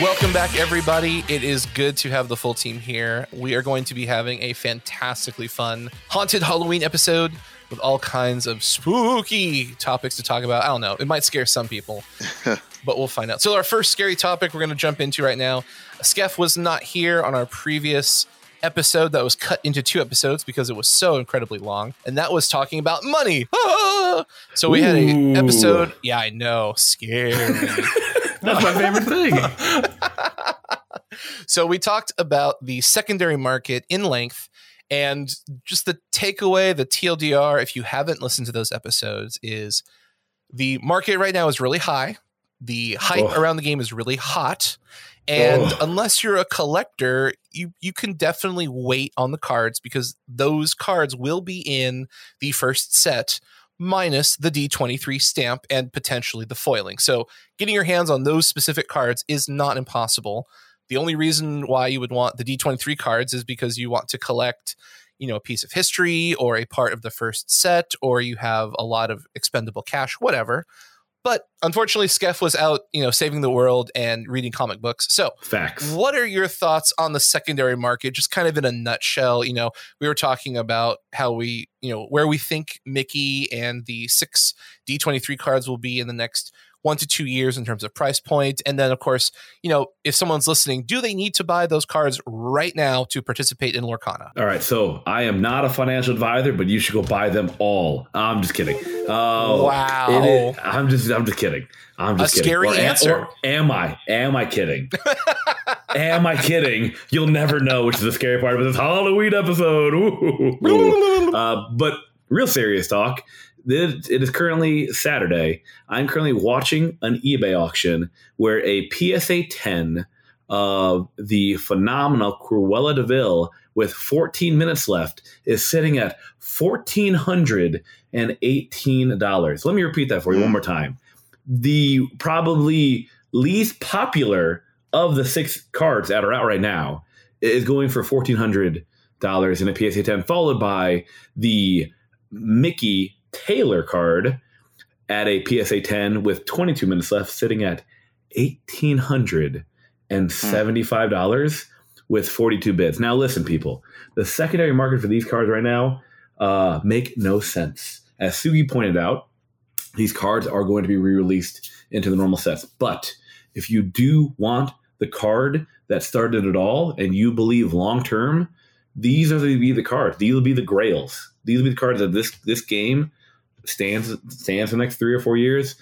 Welcome back, everybody. It is good to have the full team here. We are going to be having a fantastically fun haunted Halloween episode with all kinds of spooky topics to talk about. I don't know. It might scare some people, but we'll find out. So, our first scary topic we're going to jump into right now. Skeff was not here on our previous episode that was cut into two episodes because it was so incredibly long, and that was talking about money. Ah! So we had a Ooh. episode. Yeah, I know, scary. That's my favorite thing. so we talked about the secondary market in length and just the takeaway the tldr if you haven't listened to those episodes is the market right now is really high the hype Ugh. around the game is really hot and Ugh. unless you're a collector you you can definitely wait on the cards because those cards will be in the first set minus the D23 stamp and potentially the foiling. So getting your hands on those specific cards is not impossible. The only reason why you would want the D23 cards is because you want to collect, you know, a piece of history or a part of the first set, or you have a lot of expendable cash, whatever. But unfortunately, Skeff was out, you know, saving the world and reading comic books. So Facts. what are your thoughts on the secondary market? Just kind of in a nutshell, you know, we were talking about how we, you know, where we think Mickey and the six D23 cards will be in the next one to two years in terms of price point. And then, of course, you know, if someone's listening, do they need to buy those cards right now to participate in Lorcana? All right, so I am not a financial advisor, but you should go buy them all. I'm just kidding. Oh, Wow. is- I'm just, I'm just kidding. I'm just A kidding. scary Or answer. or am I? Am I kidding? am I kidding? You'll never know, which is the scary part of this Halloween episode. Uh, but real serious talk. It it is currently Saturday. I'm currently watching an eBay auction where a PSA 10 of the phenomenal Cruella de Vil with 14 minutes left is sitting at $1,418. Let me repeat that for you one hmm. more time. The probably least popular of the six cards that are out right now is going for $1,400 in a PSA 10, followed by the Mickey Tailor card at a PSA 10 with 22 minutes left, sitting at $1,875 with 42 bids. Now, listen, people, the secondary market for these cards right now uh, make no sense. As Sugi pointed out, these cards are going to be re released into the normal sets. But if you do want the card that started it all and you believe long term, these are going to be the cards. These will be the grails. These will be the cards that this this game stands stands for the next three or four years.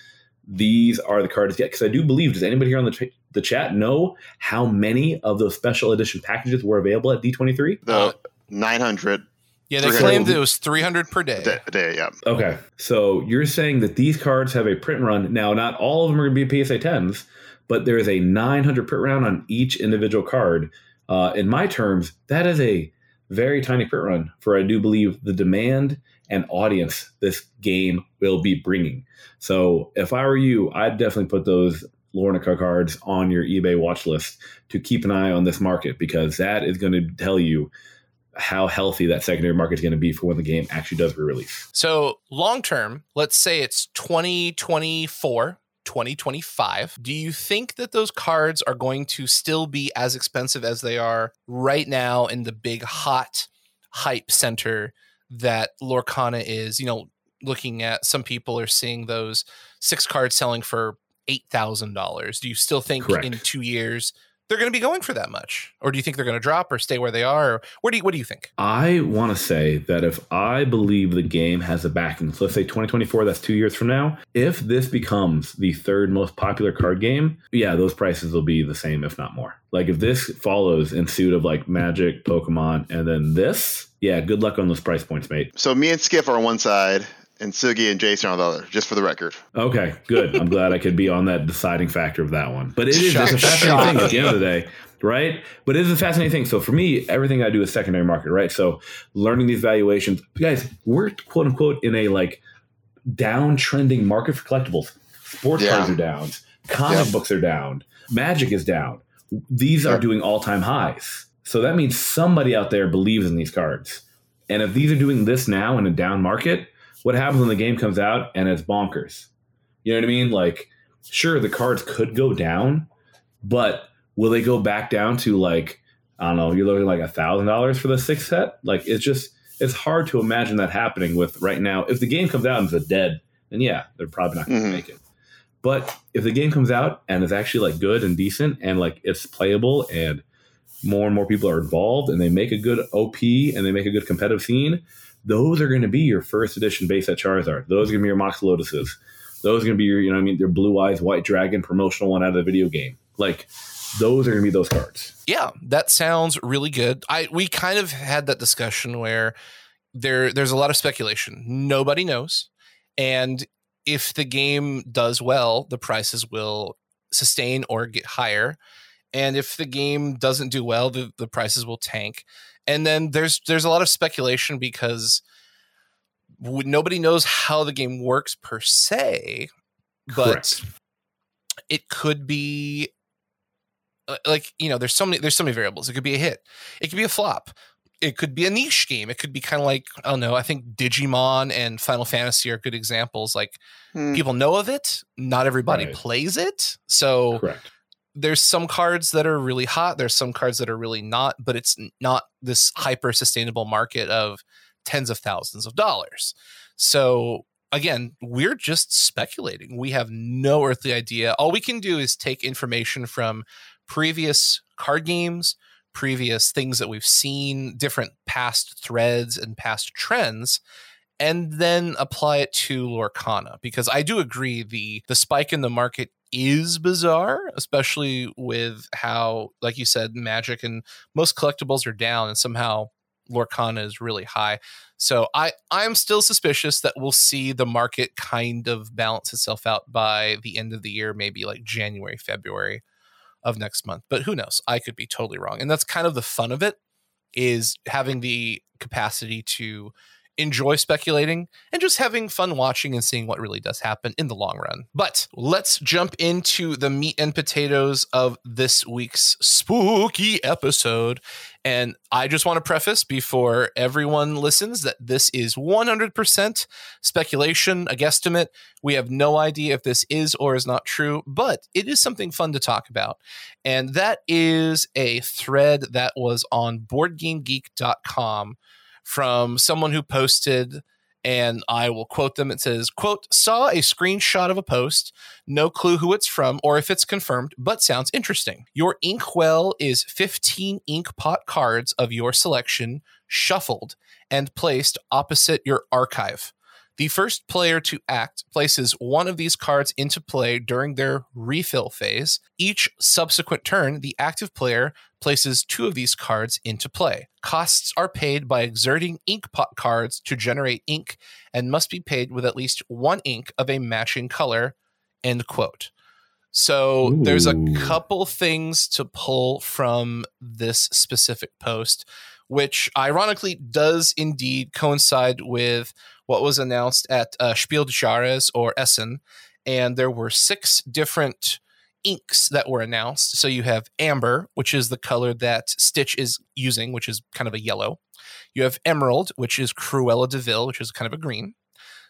These are the cards to get because I do believe. Does anybody here on the ch- the chat know how many of those special edition packages were available at D twenty three? The Uh, 900 Yeah, they claimed it was 300 per day. a day, a day, yeah. Okay, so you're saying that these cards have a print run. Now, not all of them are going to be PSA tens, but there is a 900 print run on each individual card. Uh, in my terms, that is a very tiny print run for I do believe the demand and audience this game will be bringing. So if I were you, I'd definitely put those Lorcana cards on your eBay watch list to keep an eye on this market because that is going to tell you how healthy that secondary market is going to be for when the game actually does re-release. So long term, let's say it's 2024, 2025. Do you think that those cards are going to still be as expensive as they are right now in the big hot hype center that Lorcana is? You know, looking at some people are seeing those six cards selling for $8,000. Do you still think Correct. in 2 years they're going to be going for that much? Or do you think they're going to drop or stay where they are? Or what do you what do you think? I want to say that if I believe the game has a backing, so let's say 2024, that's two years from now. If this becomes the third most popular card game, yeah, those prices will be the same, if not more. Like if this follows in suit of like Magic, Pokemon, and then this, yeah, good luck on those price points, mate. So me and Skip are on one side, and Sugi and Jason are on the other, just for the record. Okay, good. I'm glad I could be on that deciding factor of that one. But it is Shock- a fascinating thing at the end of the day, right? But it is a fascinating thing. So for me, everything I do is secondary market, right? So learning these valuations, guys, we're quote unquote in a like downtrending market for collectibles. Sports Yeah. cards are down. Comic Yeah. books are down. Magic is down. These are doing all time highs. So that means somebody out there believes in these cards. And if these are doing this now in a down market, what happens when the game comes out and it's bonkers? You know what I mean? Like, sure, the cards could go down, but will they go back down to like, I don't know, you're looking like a thousand dollars for the sixth set? Like, it's just, it's hard to imagine that happening with right now. If the game comes out and it's a dead, then yeah, they're probably not going to Mhm. make it. But if the game comes out and it's actually like good and decent and like it's playable and more and more people are involved and they make a good OP and they make a good competitive scene, those are going to be your first edition base set Charizard. Those are going to be your Mox Lotuses. Those are going to be your, you know, what I mean, your Blue Eyes White Dragon promotional one out of the video game. Like those are going to be those cards. Yeah, that sounds really good. I we kind of had that discussion where there there's a lot of speculation. Nobody knows. And if the game does well, the prices will sustain or get higher. And if the game doesn't do well, the, the prices will tank. And then there's there's a lot of speculation because w- nobody knows how the game works per se, but Correct. it could be uh, like you know there's so many there's so many variables it could be a hit it could be a flop it could be a niche game it could be kind of like i don't know i think digimon and final fantasy are good examples like Hmm. people know of it not everybody Right. plays it so Correct. there's some cards that are really hot there's some cards that are really not but it's not this hyper sustainable market of tens of thousands of dollars. So again we're just speculating. We have no earthly idea. All we can do is take information from previous card games previous things that we've seen different past threads and past trends and then apply it to Lorcana because I do agree the the spike in the market is bizarre, especially with how, like you said, magic and most collectibles are down, and somehow Lorcana is really high. So I I'm still suspicious that we'll see the market kind of balance itself out by the end of the year, maybe like January, February of next month. But who knows? I could be totally wrong, and that's kind of the fun of it is having the capacity to enjoy speculating and just having fun watching and seeing what really does happen in the long run. But let's jump into the meat and potatoes of this week's spooky episode. And I just want to preface before everyone listens that this is 100% speculation, a guesstimate. We have no idea if this is or is not true, but it is something fun to talk about. And that is a thread that was on boardgamegeek.com from someone who posted and I will quote them. It says, quote, saw a screenshot of a post, no clue who it's from or if it's confirmed, but sounds interesting. Your inkwell is 15 ink pot cards of your selection shuffled and placed opposite your archive. The first player to act places one of these cards into play during their refill phase. Each subsequent turn, the active player places two of these cards into play. Costs are paid by exerting ink pot cards to generate ink and must be paid with at least one ink of a matching color. End quote. So there's a couple things to pull from this specific post, which ironically does indeed coincide with what was announced at uh, Spiel des Jahres or Essen. And there were six different inks that were announced. So you have amber, which is the color that Stitch is using, which is kind of a yellow. You have emerald, which is Cruella de Vil, which is kind of a green.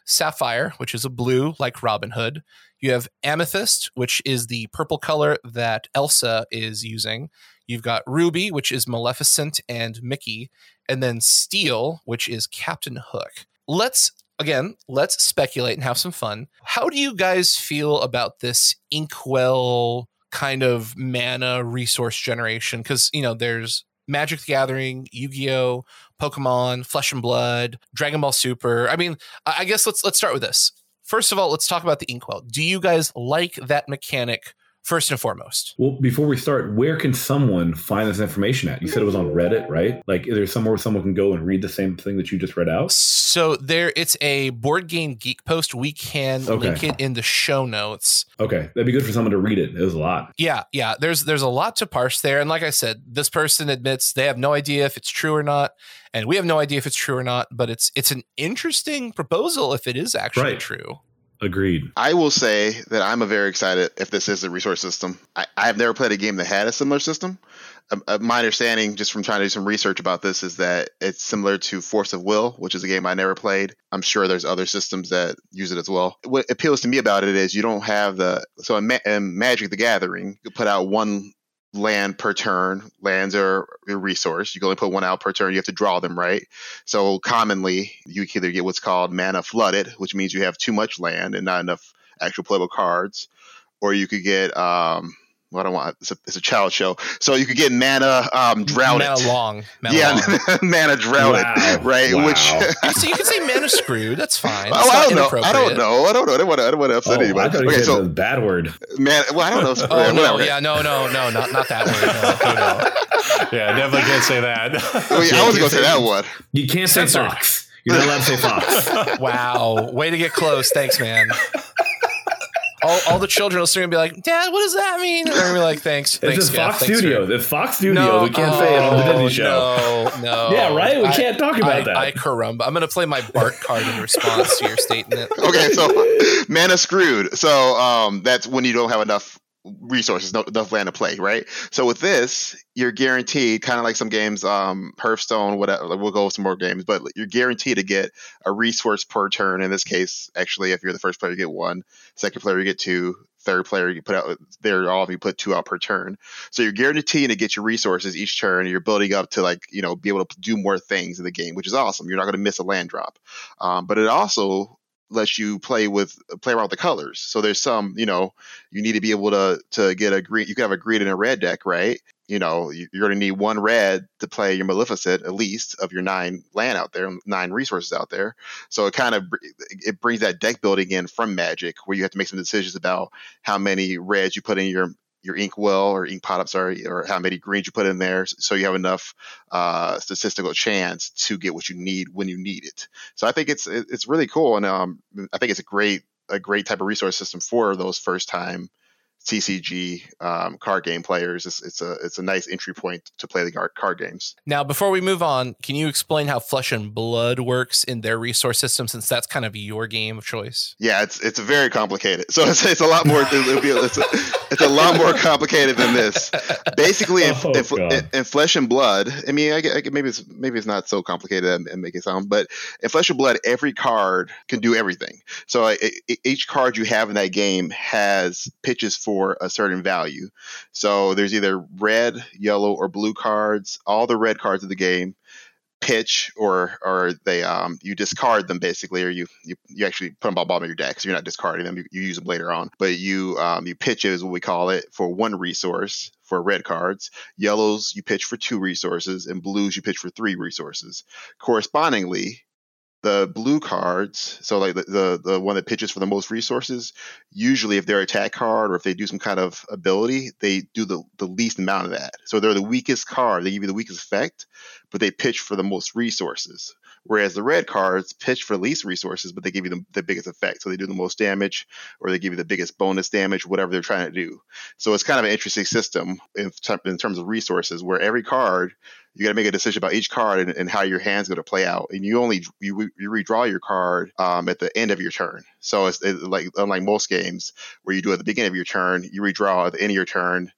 Sapphire, which is a blue like Robin Hood. You have amethyst, which is the purple color that Elsa is using. You've got ruby, which is Maleficent and Mickey, and then steel, which is Captain Hook. Let's again, let's speculate and have some fun. How do you guys feel about this inkwell kind of mana resource generation? Because you know, there's Magic the Gathering, Yu-Gi-Oh, Pokemon, Flesh and Blood, Dragon Ball Super. I mean, I guess let's let's start with this. First of all, let's talk about the inkwell. Do you guys like that mechanic first and foremost. Well, before we start, where can someone find this information at? You said it was on Reddit, right? Like, is there somewhere where someone can go and read the same thing that you just read out? So there, it's a board game geek post. We can Okay. link it in the show notes. Okay, that'd be good for someone to read it. It was a lot. Yeah, yeah. There's there's a lot to parse there, and like I said, this person admits they have no idea if it's true or not, and we have no idea if it's true or not. But it's it's an interesting proposal if it is actually Right. true. Agreed. I will say that I'm a very excited if this is a resource system. I, I have never played a game that had a similar system. Um, uh, my understanding, just from trying to do some research about this, is that it's similar to Force of Will, which is a game I never played. I'm sure there's other systems that use it as well. What appeals to me about it is you don't have the so in, Ma- in Magic: The Gathering, you put out one land per turn. Lands are a resource. You can only put one out per turn. You have to draw them, right? So commonly, you either get what's called mana flooded, which means you have too much land and not enough actual playable cards, or you could get um, well, I don't want it's a, it's a child show, so you could get mana um, droughted. Mana long. Mana yeah, long. mana droughted, Wow. right? Wow. Which so you can say mana screwed. That's fine. Oh, It's I don't know. I don't know. I don't know. I don't want to. I don't want to upset Oh, I anybody. thought you Okay, said so the bad word. man, well, I don't know. Oh no, whatever. yeah, no, no, no, not not that word. No, no, no. Yeah, definitely can't say that. Well, yeah, I was gonna say that one. You can't say Censored. fox. You're not allowed to say fox. Wow, way to get close. Thanks, man. All, all the children will sit and be like, "Dad, what does that mean?" And we're like, "Thanks, It's thanks. Fox Thanks for- Studios. It's Fox Studios. we can't say it on the Oh, Disney show. No, no. Yeah, right? We I- can't talk about I, that. I caramba. I'm gonna play my Bart card in response to your statement. okay, so mana screwed. So um, that's when you don't have enough resources, no, enough land to play, right? So with this, you're guaranteed, kind of like some games, um, Hearthstone, whatever. We'll go with some more games, but you're guaranteed to get a resource per turn. In this case, actually, if you're the first player, you get one. Second player, you get two. Third player, you put out there. All of you put two out per turn. So you're guaranteed to get your resources each turn. You're building up to like you know be able to do more things in the game, which is awesome. You're not going to miss a land drop. Um, but it also lets you play with play around with the colors. So there's some, you know, you need to be able to to get a green. You can have a green and a red deck, right? You know, you- you're going to need one red to play your Maleficent, at least of your nine land out there, nine resources out there. So it kind of it brings that deck building in from Magic, where you have to make some decisions about how many reds you put in your your ink well or ink pot, I'm sorry, or how many greens you put in there, so you have enough uh, statistical chance to get what you need when you need it. So I think it's it's really cool, and um, I think it's a great a great type of resource system for those first time TCG um, card game players. It's, it's a it's a nice entry point to play the card, card games. Now, before we move on, can you explain how Flesh and Blood works in their resource system, since that's kind of your game of choice? Yeah, it's it's very complicated. So it's, it's a lot more. It'll be, it's, a, it's a lot more complicated than this. Basically, in, Oh, in, in, in Flesh and Blood, I mean, I, I maybe it's maybe it's not so complicated and, and make it sound, but in Flesh and Blood, every card can do everything. So I- I- each card you have in that game has pitches for a certain value. So there's either red, yellow, or blue cards. All the red cards of the game pitch or or they um you discard them basically or you you, you actually put them on the bottom of your deck so you're not discarding them you, you use them later on but you um you pitch is what we call it for one resource for red cards yellows you pitch for two resources and blues you pitch for three resources correspondingly the blue cards so like the, the the one that pitches for the most resources usually if they're attack card or if they do some kind of ability they do the, the least amount of that so they're the weakest card they give you the weakest effect but they pitch for the most resources. Whereas the red cards pitch for least resources, but they give you the, the biggest effect. So they do the most damage, or they give you the biggest bonus damage, whatever they're trying to do. So it's kind of an interesting system in, ter- in terms of resources, where every card you got to make a decision about each card and, and how your hand's going to play out. And you only you, you redraw your card um, at the end of your turn. So it's it, like unlike most games where you do at the beginning of your turn, you redraw at the end of your turn.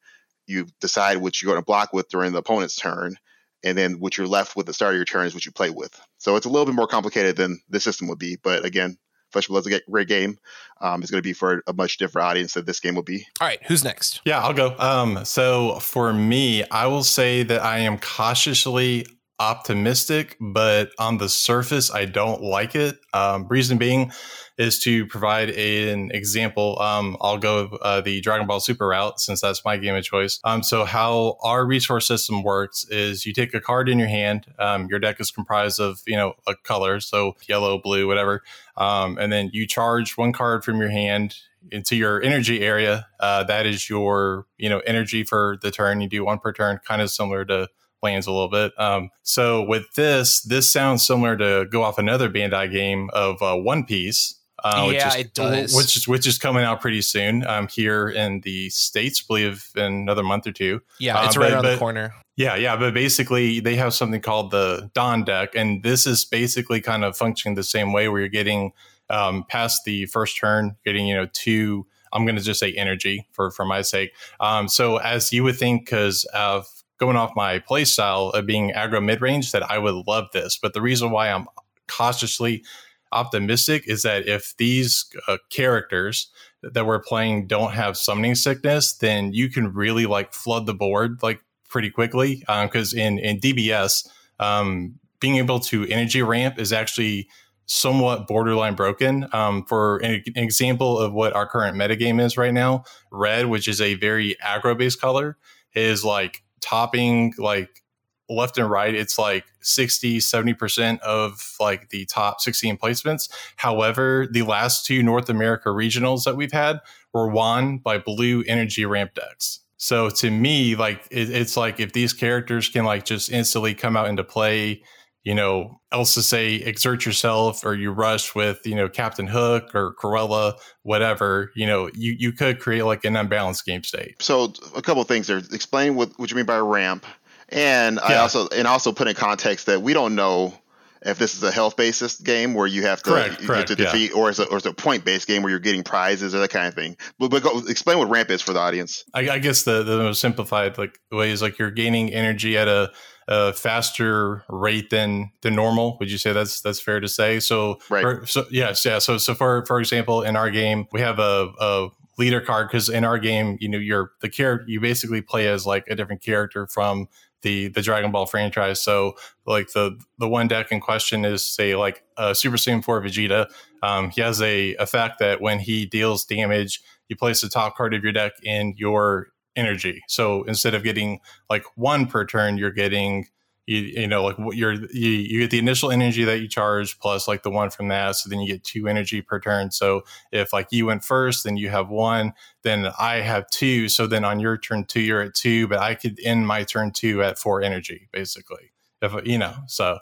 You decide what you're going to block with during the opponent's turn and then what you're left with at the start of your turn is what you play with. So it's a little bit more complicated than the system would be, but again, Flesh and Blood's a great game. Um, it's going to be for a much different audience than this game will be. All right, who's next? Yeah, I'll go. Um, so for me, I will say that I am cautiously optimistic, but on the surface, I don't like it. Um, reason being is to provide a, an example. Um, I'll go uh, the Dragon Ball Super route since that's my game of choice. Um, so how our resource system works is you take a card in your hand. Um, your deck is comprised of you know a color, so yellow, blue, whatever, um, and then you charge one card from your hand into your energy area. Uh, that is your you know energy for the turn. You do one per turn, kind of similar to lands a little bit. Um, so with this, this sounds similar to go off another Bandai game of uh, One Piece. Uh, yeah, which is, it does. Which is which is coming out pretty soon. Um, here in the states, believe in another month or two. Yeah, it's uh, right around but, the corner. Yeah, yeah, but basically they have something called the DON deck, and this is basically kind of functioning the same way, where you're getting um, past the first turn, getting you know two. I'm going to just say energy for for my sake. Um, so as you would think, because of going off my play style of being aggro mid range, that I would love this. But the reason why I'm cautiously optimistic is that if these uh, characters that we're playing don't have summoning sickness, then you can really like flood the board like pretty quickly. Because um, in in DBS, um, being able to energy ramp is actually somewhat borderline broken. Um, for an, an, example of what our current metagame is right now, red, which is a very aggro based color, is like topping like left and right it's like 60 70% of like the top 16 placements however the last two north america regionals that we've had were won by blue energy ramp decks. So to me like it, it's like if these characters can like just instantly come out into play you know else to say exert yourself or you rush with you know captain hook or Cruella whatever you know you you could create like an unbalanced game state so a couple things there explain what, what you mean by ramp and yeah. I also and also put in context that we don't know if this is a health based game where you have to, correct, you correct, to defeat, yeah. or it's is a point based game where you're getting prizes or that kind of thing. But, but go, explain what ramp is for the audience. I, I, guess the the most simplified like way is like you're gaining energy at a, a faster rate than than normal. Would you say that's that's fair to say? So right. So yes, yeah. So so for for example, in our game, we have a, a leader card because in our game, you know, you're the character you basically play as like a different character from the the Dragon Ball franchise. So like the the one deck in question is say like a Super Saiyan 4 Vegeta. Um, he has a effect that when he deals damage, you place the top card of your deck in your energy. So instead of getting like one per turn, you're getting you, you know like what you're you, you get the initial energy that you charge plus like the one from that so then you get two energy per turn so if like you went first then you have one then i have two so then on your turn two you're at two but i could end my turn two at four energy basically if you know so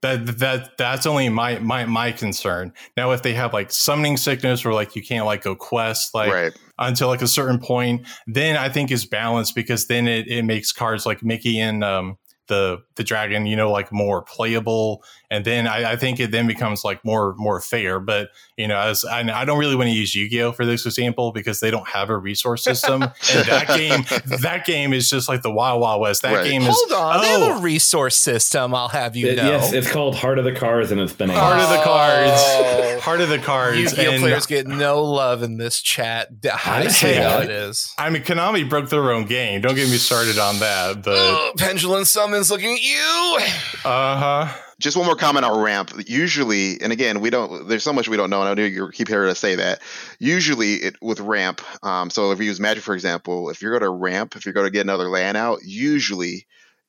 that that that's only my my my concern now if they have like summoning sickness or like you can't like go quest like right. Until like a certain point then i think is balanced because then it, it makes cards like mickey and um the the dragon, you know, like more playable, and then I, I, think it then becomes like more more fair. But you know, as I, I don't really want to use Yu Gi Oh for this example because they don't have a resource system, and that game that game is just like the Wild Wild West. That right. game is hold on, oh, they have a oh. resource system. I'll have you it, know. Yes, it's called Heart of the Cards, and it's been a Heart of the Cards. Oh. Heart of the Cards. Yu-Gi-Oh players get no love in this chat. I say how it is. I mean, Konami broke their own game. Don't get me started on that. But oh, Pendulum Summons looking at you. Uh huh. Just one more comment on ramp. Usually, and again, we don't. There's so much we don't know, and I know you keep hearing us say that. Usually, it with ramp. Um, so if you use magic for example, if you're going to ramp, if you're going to get another land out, usually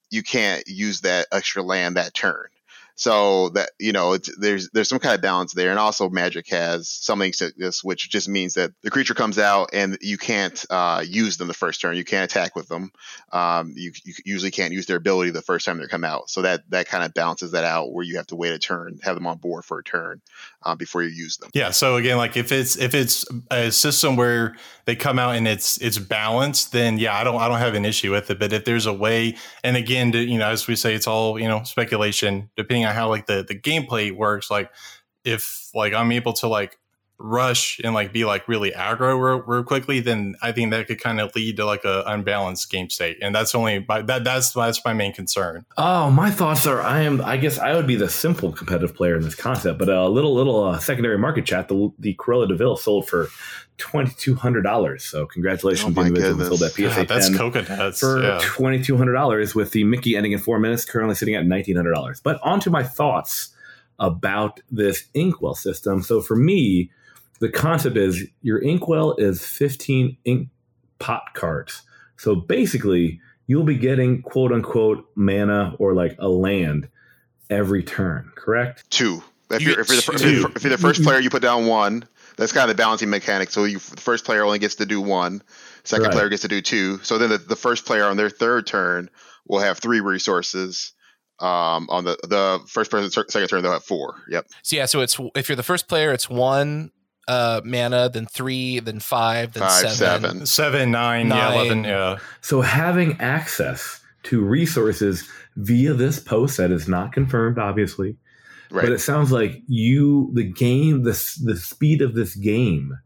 you can't use that extra land that turn. So that you know, there's there's some kind of balance there, and also Magic has something this, which just means that the creature comes out and you can't uh, use them the first turn. You can't attack with them. Um, you, you usually can't use their ability the first time they come out. So that that kind of balances that out, where you have to wait a turn, have them on board for a turn uh, before you use them. Yeah. So again, like if it's if it's a system where they come out and it's it's balanced, then yeah, I don't I don't have an issue with it. But if there's a way, and again, to, you know, as we say, it's all you know speculation, depending how like the the gameplay works, like if like I'm able to like rush and like be like really aggro real, real quickly, then I think that could kind of lead to like a unbalanced game state, and that's only my, that that's that's my main concern. Oh, my thoughts are I am I guess I would be the simple competitive player in this concept, but a little little uh, secondary market chat. The the Cruella de Vil sold for twenty two hundred dollars. So congratulations, Oh to my the individual who sold that. PSA God, that's coconuts. for yeah. twenty two hundred dollars with the Mickey ending in four minutes, currently sitting at nineteen hundred dollars. But on to my thoughts about this inkwell system. So for me, the concept is your inkwell is fifteen ink pot cards. So basically, you'll be getting quote unquote mana or like a land every turn, correct? Two. If You you're, if, you're the, if, you're, if you're the first player, you put down one. That's kind of the balancing mechanic. So you, the first player only gets to do one. Second Right. player gets to do two. So then the, the first player on their third turn will have three resources. Um, on the the first person second turn they'll have four. Yep. So yeah, so it's if you're the first player, it's one uh, mana, then three, then five, then Five, seven. seven. Seven, yeah, eleven, yeah. So having access to resources via this post that is not confirmed, obviously, Right. but it sounds like you the game the the speed of this game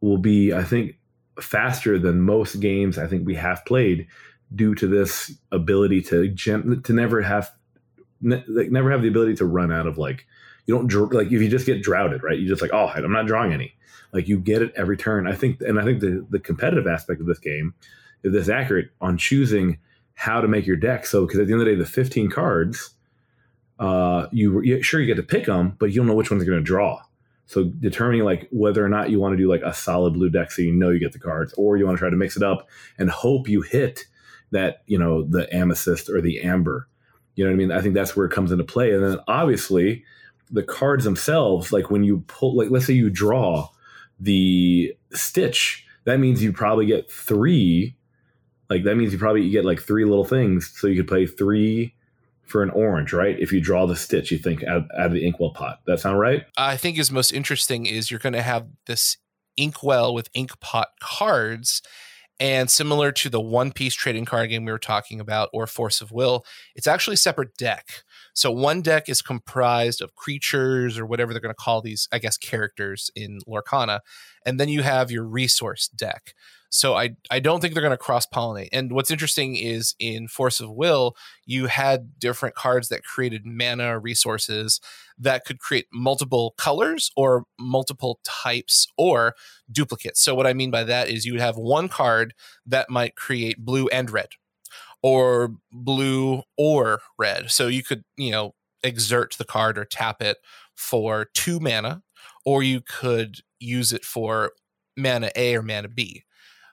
will be, I think, faster than most games I think we have played due to this ability to gen- to never have ne- like never have the ability to run out of like you don't like if you just get droughted right? You just like oh I'm not drawing any. Like you get it every turn. I think and I think the the competitive aspect of this game is this accurate on choosing how to make your deck. So because at the end of the day the 15 cards uh you, you sure you get to pick them but you don't know which one's going to draw. So determining like whether or not you want to do like a solid blue deck so you know you get the cards or you want to try to mix it up and hope you hit that you know the amethyst or the amber. You know what i mean? I think that's where it comes into play. And then obviously the cards themselves like when you pull like let's say you draw the stitch that means you probably get three like that means you probably get like three little things. So you could play three for an orange right? If you draw the stitch you think out, out of the inkwell pot. That sound right? I think is most interesting is you're going to have this inkwell with ink pot cards. And similar to the one piece trading card game we were talking about or Force of Will, it's actually a separate deck. So one deck is comprised of creatures or whatever they're going to call these, I guess, characters in Lorcana. And then you have your resource deck. So I, I don't think they're going to cross pollinate. And what's interesting is in Force of Will, you had different cards that created mana resources that could create multiple colors or multiple types or duplicates. So what I mean by that is you would have one card that might create blue and red or blue or red. So you could, you know, exert the card or tap it for 2 mana or you could use it for mana A or mana B.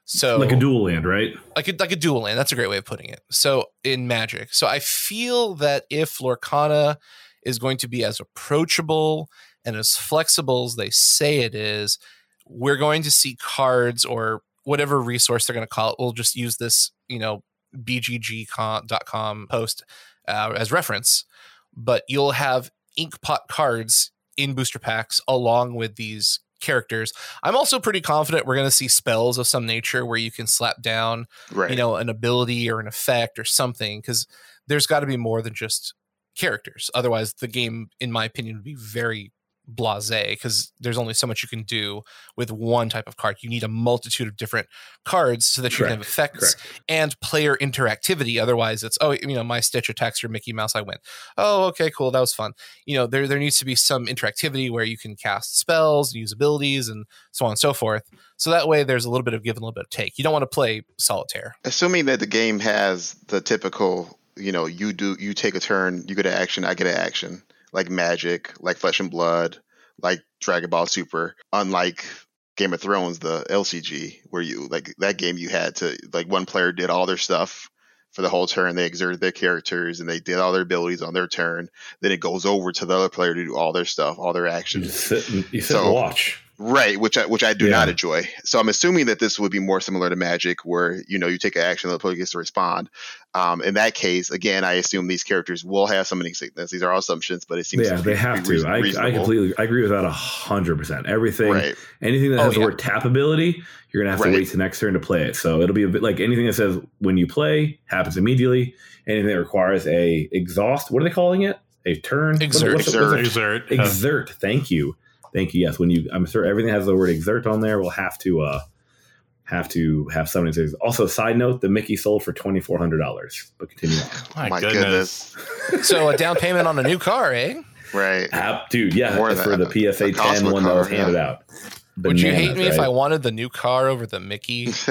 So like a dual land right like a, like a dual land. That's a great way of putting it. So in Magic, so I feel that if Lorcana is going to be as approachable and as flexible as they say it is, we're going to see cards or whatever resource they're going to call it. We'll just use this, you know, bgg.com post uh, as reference, but you'll have inkpot cards in booster packs along with these characters. I'm also pretty confident we're going to see spells of some nature where you can slap down, Right. you know, an ability or an effect or something because there's got to be more than just characters. Otherwise, the game, in my opinion, would be very blasé because there's only so much you can do with one type of card. You need a multitude of different cards so that you can have effects correct and player interactivity. Otherwise, it's oh, you know, my Stitch attacks your Mickey Mouse, I win. Oh, okay, cool, that was fun. You know, there there needs to be some interactivity where you can cast spells and use abilities and so on and so forth. So that way, there's a little bit of give and a little bit of take. You don't want to play solitaire. assuming that the game has the typical, you know, you do you take a turn, you get an action, I get an action, like Magic, like Flesh and Blood, like Dragon Ball Super. Unlike Game of Thrones, the LCG, where you like that game, you had to like one player did all their stuff for the whole turn. They exerted their characters and they did all their abilities on their turn. Then it goes over to the other player to do all their stuff, all their actions. just sit and you sit So- and watch Right, which I which I do Yeah. not enjoy. So I'm assuming that this would be more similar to Magic, where you know you take an action, and the player gets to respond. Um, in that case, again, I assume these characters will have summoning sickness. These are all assumptions, but it seems yeah to they be have pretty to I, I completely i agree with that a hundred percent everything right. anything that Oh, has the yeah. word tap ability you're gonna have Right. to wait to next turn to play it so it'll be a bit like anything that says when you play happens immediately anything that requires a exhaust what are they calling it a turn Exert. What's- what's- what's- Exert. Exert. uh, exert thank you Thank you. Yes, when you, I'm sure everything has the word exert on there. We'll have to uh, have to have something. To, also, side note: the Mickey sold for twenty four hundred dollars. But continue on. My, My goodness. So a down payment on a new car, eh? Right. App, dude, yeah, More for than the that. PSA The cost 10 one that was handed yeah. out. Would you hate Bananas, me if I wanted the new car over the Mickey?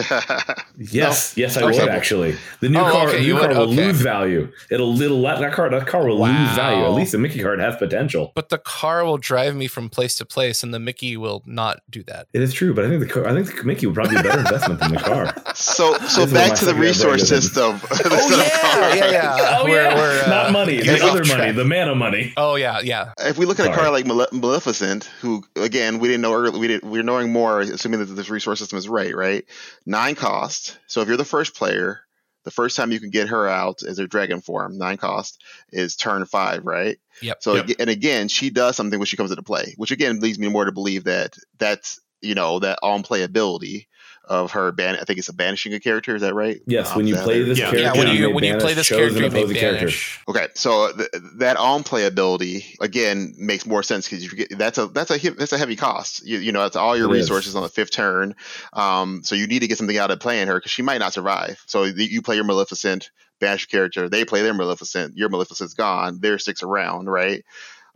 Yes, yes, I Okay. would actually. The new Oh, car, okay, the you new car would? will Okay. lose value. It'll little that car that car will lose value. At least the Mickey card has potential. But the car will drive me from place to place, and the Mickey will not do that. It is true, but I think the car, I think the Mickey would probably be a better investment than the car. so so is back to the resource system. Oh yeah, yeah, yeah. oh We're- yeah, we're, uh, not money, the off other money, the mana money. Oh yeah, yeah. If we look at a car like Male- Maleficent, who again we didn't know earlier, we didn't, we're knowing more, assuming that this resource system is right, right? Nine cost. So if you're the first player, the first time you can get her out as her dragon form, nine cost, is turn five, right? Yep. So Yep. and again, she does something when she comes into play, which again leads me more to believe that that's you know that on playability of her ban. I think it's a banishing a character. Is that right? Yes, Um, when you play this Yeah. character, Yeah, when you you may when you play this character, you may opposing character. banish. Okay, so th- that on playability again makes more sense because you forget that's a that's a that's a heavy cost. You, you know, that's all your It is. resources on the fifth turn. Um, so you need to get something out of playing her because she might not survive. So you you play your Maleficent, banish your character. They play their Maleficent. Your Maleficent's gone. Their sticks around, right?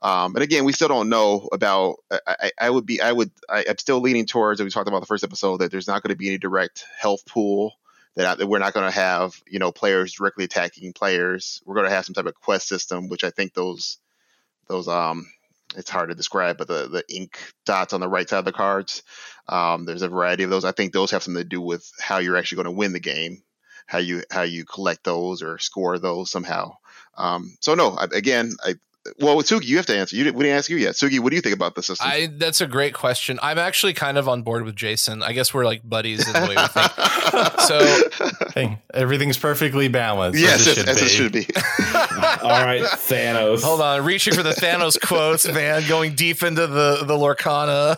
Um, and again, we still don't know about. I, I, I would be. I would. I, I'm still leaning towards. We talked about the first episode, that there's not going to be any direct health pool. That, that we're not going to have, you know, players directly attacking players. We're going to have some type of quest system, which I think those, those, um, it's hard to describe, but the the ink dots on the right side of the cards, um, there's a variety of those. I think those have something to do with how you're actually going to win the game, how you how you collect those or score those somehow. Um, so no, I, again, I well, with Sugi, you have to answer. You didn't, we didn't ask you yet. Sugi, what do you think about the system? I that's a great question. I'm actually kind of on board with Jason. I guess we're like buddies in the way we think. So Hey, everything's perfectly balanced. yes, as as, as it should be. All right, Thanos. hold on, reaching for the Thanos quotes, man, going deep into the the Lorcana.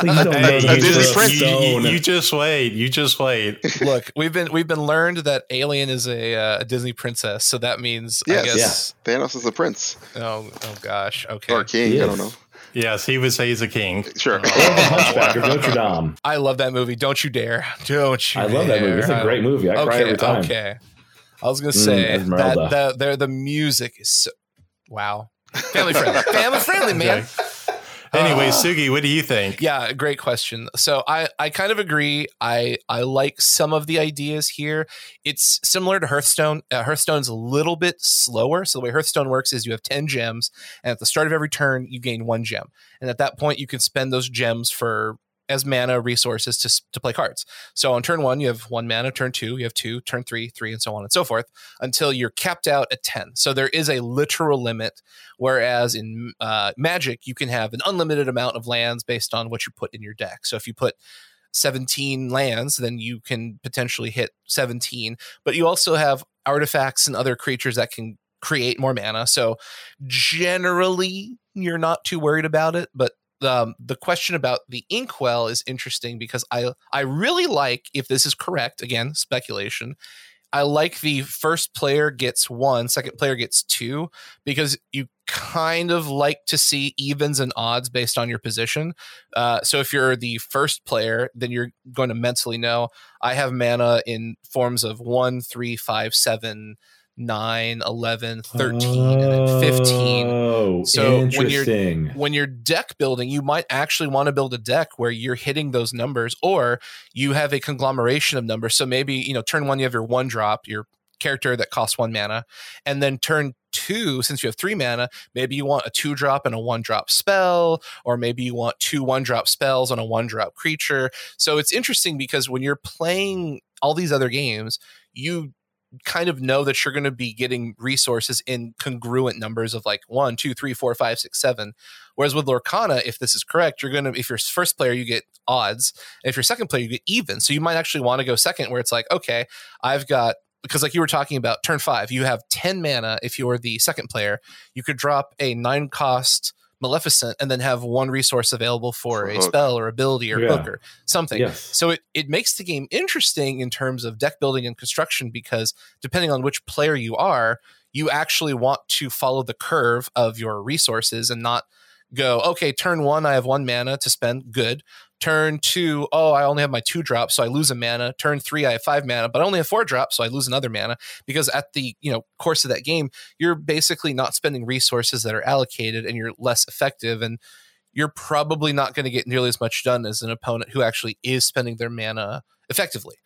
Please don't Hey, know a you, just, you, you- stone. you just wait. You just wait. Look, we've been we've been learned that Alien is a, uh, a Disney princess, so that means I Yes. guess. Thanos is a prince Oh, oh gosh. Okay. or king. He I don't know. Yes, he would say he's a king. Sure. Or the Hunchback of Notre Dame. I love that movie. Don't you dare. Don't you I love that movie. It's a great movie. I cry okay, every time. Okay. I was gonna Mm, say Esmeralda. that the, the the music is so wow. Family friendly. Family friendly, man. Anyway, Uh, Sugi, what do you think? Yeah, great question. So I I kind of agree. I I like some of the ideas here. It's similar to Hearthstone. Uh, Hearthstone's a little bit slower. So the way Hearthstone works is you have 10 gems and at the start of every turn you gain one gem. And at that point you can spend those gems for as mana resources to, to play cards. So on turn one, you have one mana, turn two, you have two, turn three, three, and so on and so forth until you're capped out at 10. So there is a literal limit. Whereas in uh, Magic, you can have an unlimited amount of lands based on what you put in your deck. So if you put 17 lands, then you can potentially hit 17. But you also have artifacts and other creatures that can create more mana. So generally, you're not too worried about it. But um, the question about the inkwell is interesting because I I really like if this is correct. Again, speculation. I like the first player gets one, second player gets two, because you kind of like to see evens and odds based on your position. Uh, so if you're the first player, then you're going to mentally know I have mana in forms of one, three, five, seven, nine, 11, 13, and then 15 Oh, So when you're- when you're deck building, you might actually want to build a deck where you're hitting those numbers, or you have a conglomeration of numbers. So maybe, you know, turn one, you have your one drop, your character that costs one mana. And then turn two, since you have three mana, maybe you want a two drop and a one drop spell, or maybe you want two one drop spells on a one drop creature. So it's interesting because when you're playing all these other games, you kind of know that you're going to be getting resources in congruent numbers of like one, two, three, four, five, six, seven. Whereas with Lorcana, if this is correct, you're going to, if you're first player, you get odds. And if you're second player, you get even. So you might actually want to go second where it's like, okay, I've got, because like you were talking about turn five, you have 10 mana. If you're the second player, you could drop a nine cost Maleficent and then have one resource available for For a spell or ability or Yeah. hook or something. Yes. So it, it makes the game interesting in terms of deck building and construction because depending on which player you are, you actually want to follow the curve of your resources and not go, okay, turn one, I have one mana to spend. Good. Turn two, oh, I only have my two drops, so I lose a mana. Turn three, I have five mana, but I only have four drops, so I lose another mana. Because at the you know course of that game, you're basically not spending resources that are allocated, and you're less effective, and you're probably not going to get nearly as much done as an opponent who actually is spending their mana effectively.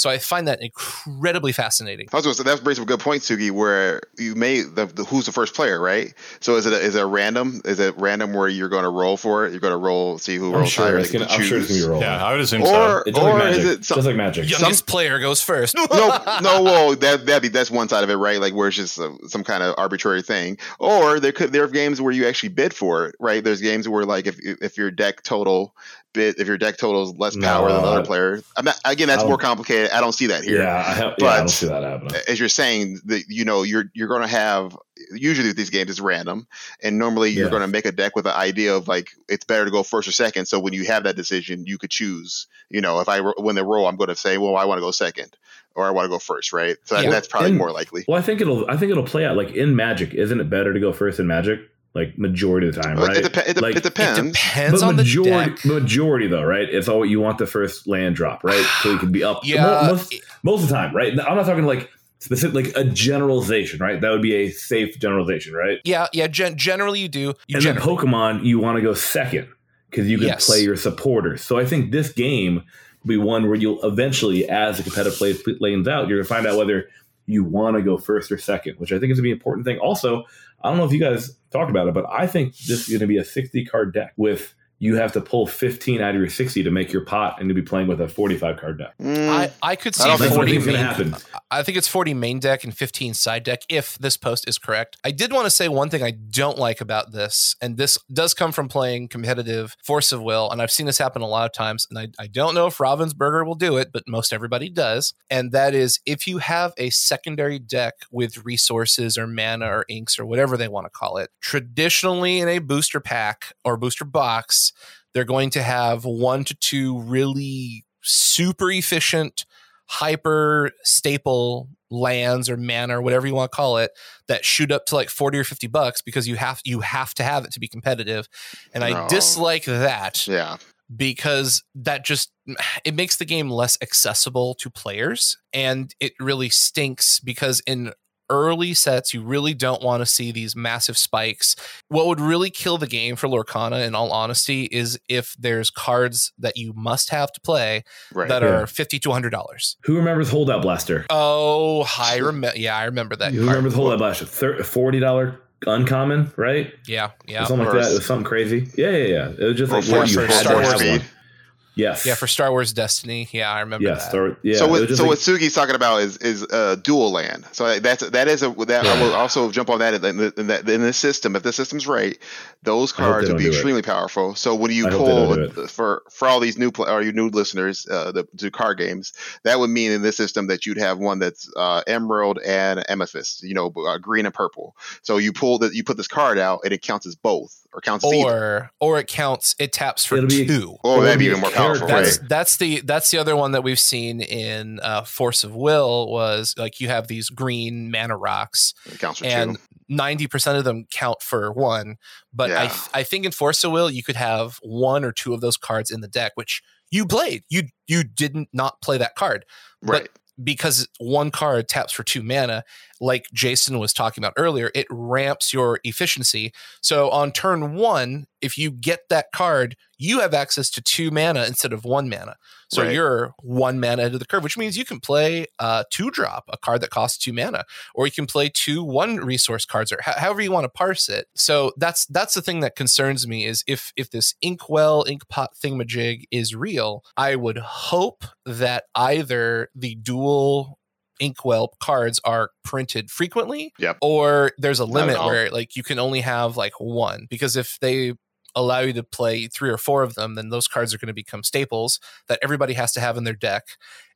So I find that incredibly fascinating. I was going to say that brings up a good point, Sugi, where you may the, the, who's the first player, right? So is it a, is it a random? Is it random where you're going to roll for it? You're going to roll, see who I'm rolls sure higher. it's gonna, I'm sure it's choose. gonna be rolling. Yeah, I would assume Or so. It's just like magic. is it some, just like magic. Youngest player goes first. no, no. Well, that that be that's one side of it, right? Like where it's just uh, some kind of arbitrary thing. Or there could there are games where you actually bid for it, right? There's games where like if if your deck total bid if your deck total is less No, power than the other I- player. I'm not, again, that's more complicated. I don't see that here. Yeah, I, have, yeah, I don't see that happening. As you're saying, that you know you're you're going to have usually with these games it's random, and normally you're going to make a deck with the idea of like it's better to go first or second. So when you have that decision, you could choose. You know, if I when they roll, I'm going to say, well, I want to go second, or I want to go first, right? So that, Yeah. that's probably more likely. Well, I think it'll. I think it'll play out like in Magic. Isn't it better to go first in Magic? Like majority of the time, right? It, depe- it, de- Like, it It depends. depends but on the majority, deck. majority though, right? It's all you want the first land drop, right? So you can be up. Yeah, Mo- most, most of the time, right? I'm not talking like specific, like a generalization, right? That would be a safe generalization, right? yeah, yeah. Gen- generally, you do. You and then Pokemon, you want to go second because you can Yes. play your supporters. So I think this game will be one where you'll eventually, as the competitive play lanes out, you're going to find out whether you want to go first or second, which I think is going to be an important thing. Also, I don't know if you guys talked about it, but I think this is going to be a 60 card deck with you have to pull 15 out of your 60 to make your pot and to be playing with a 45 card deck. Mm, I, I could I see don't think That's what I forty think is going main. happen. I think it's forty main deck and fifteen side deck. If this post is correct, I did want to say one thing I don't like about this, and this does come from playing competitive Force of Will, and I've seen this happen a lot of times. And I, I don't know if Ravensburger will do it, but most everybody does. And that is if you have a secondary deck with resources or mana or inks or whatever they want to call it, traditionally in a booster pack or booster box, they're going to have one to two really super efficient hyper staple lands or mana or whatever you want to call it that shoot up to like 40 or 50 bucks because you have you have to have it to be competitive and i dislike that yeah. because that just it makes the game less accessible to players and it really stinks because in early sets you really don't want to see these massive spikes what would really kill the game for lorcana in all honesty is if there's cards that you must have to play Right. that Yeah. are 50 to 100 dollars Who remembers Holdout Blaster? oh i remember yeah i remember that Who card. remembers Holdout Blaster? Thir- $40 uncommon, right? yeah yeah something like that. It was something crazy. Yeah, yeah, yeah. It was just like for- what you for had Star to Wars have one. Yes. yeah for star wars destiny yeah i remember yes. that Star, yeah. so it what, just so like- what Sugi's talking about is is uh, dual land. So that's that is a that I will also jump on that in, the, in, that in this system. If the system's right, those cards they would be don't it. extremely powerful. So when you I pull for for all these new pl- or your new listeners uh, the, to card games, that would mean in this system that you'd have one that's uh, emerald and amethyst. You know, uh, green and purple. So you pull that you put this card out and it counts as both or counts as or or it counts it taps for It'll be- two Oh, Or that'd be be even more powerful, that's that's the that's the other one that we've seen in uh, Force of Will was like you have these green mana rocks It counts for and ninety percent of them count for one. But I Yeah. th- I think in Force of Will you could have one or two of those cards in the deck, which you played. You you didn't not play that card, Right. because one card taps for two mana, like Jason was talking about earlier, it ramps your efficiency. So on turn one, if you get that card, you have access to two mana instead of one mana. So Right. you're one mana into the curve, which means you can play uh, two drop, a card that costs two mana, or you can play two one resource cards, or ho- however you want to parse it. So that's that's the thing that concerns me is if if this inkwell inkpot thingamajig is real, I would hope that either the dual inkwell cards are printed frequently Yep. or there's a limit where like you can only have like one because if they allow you to play three or four of them then those cards are going to become staples that everybody has to have in their deck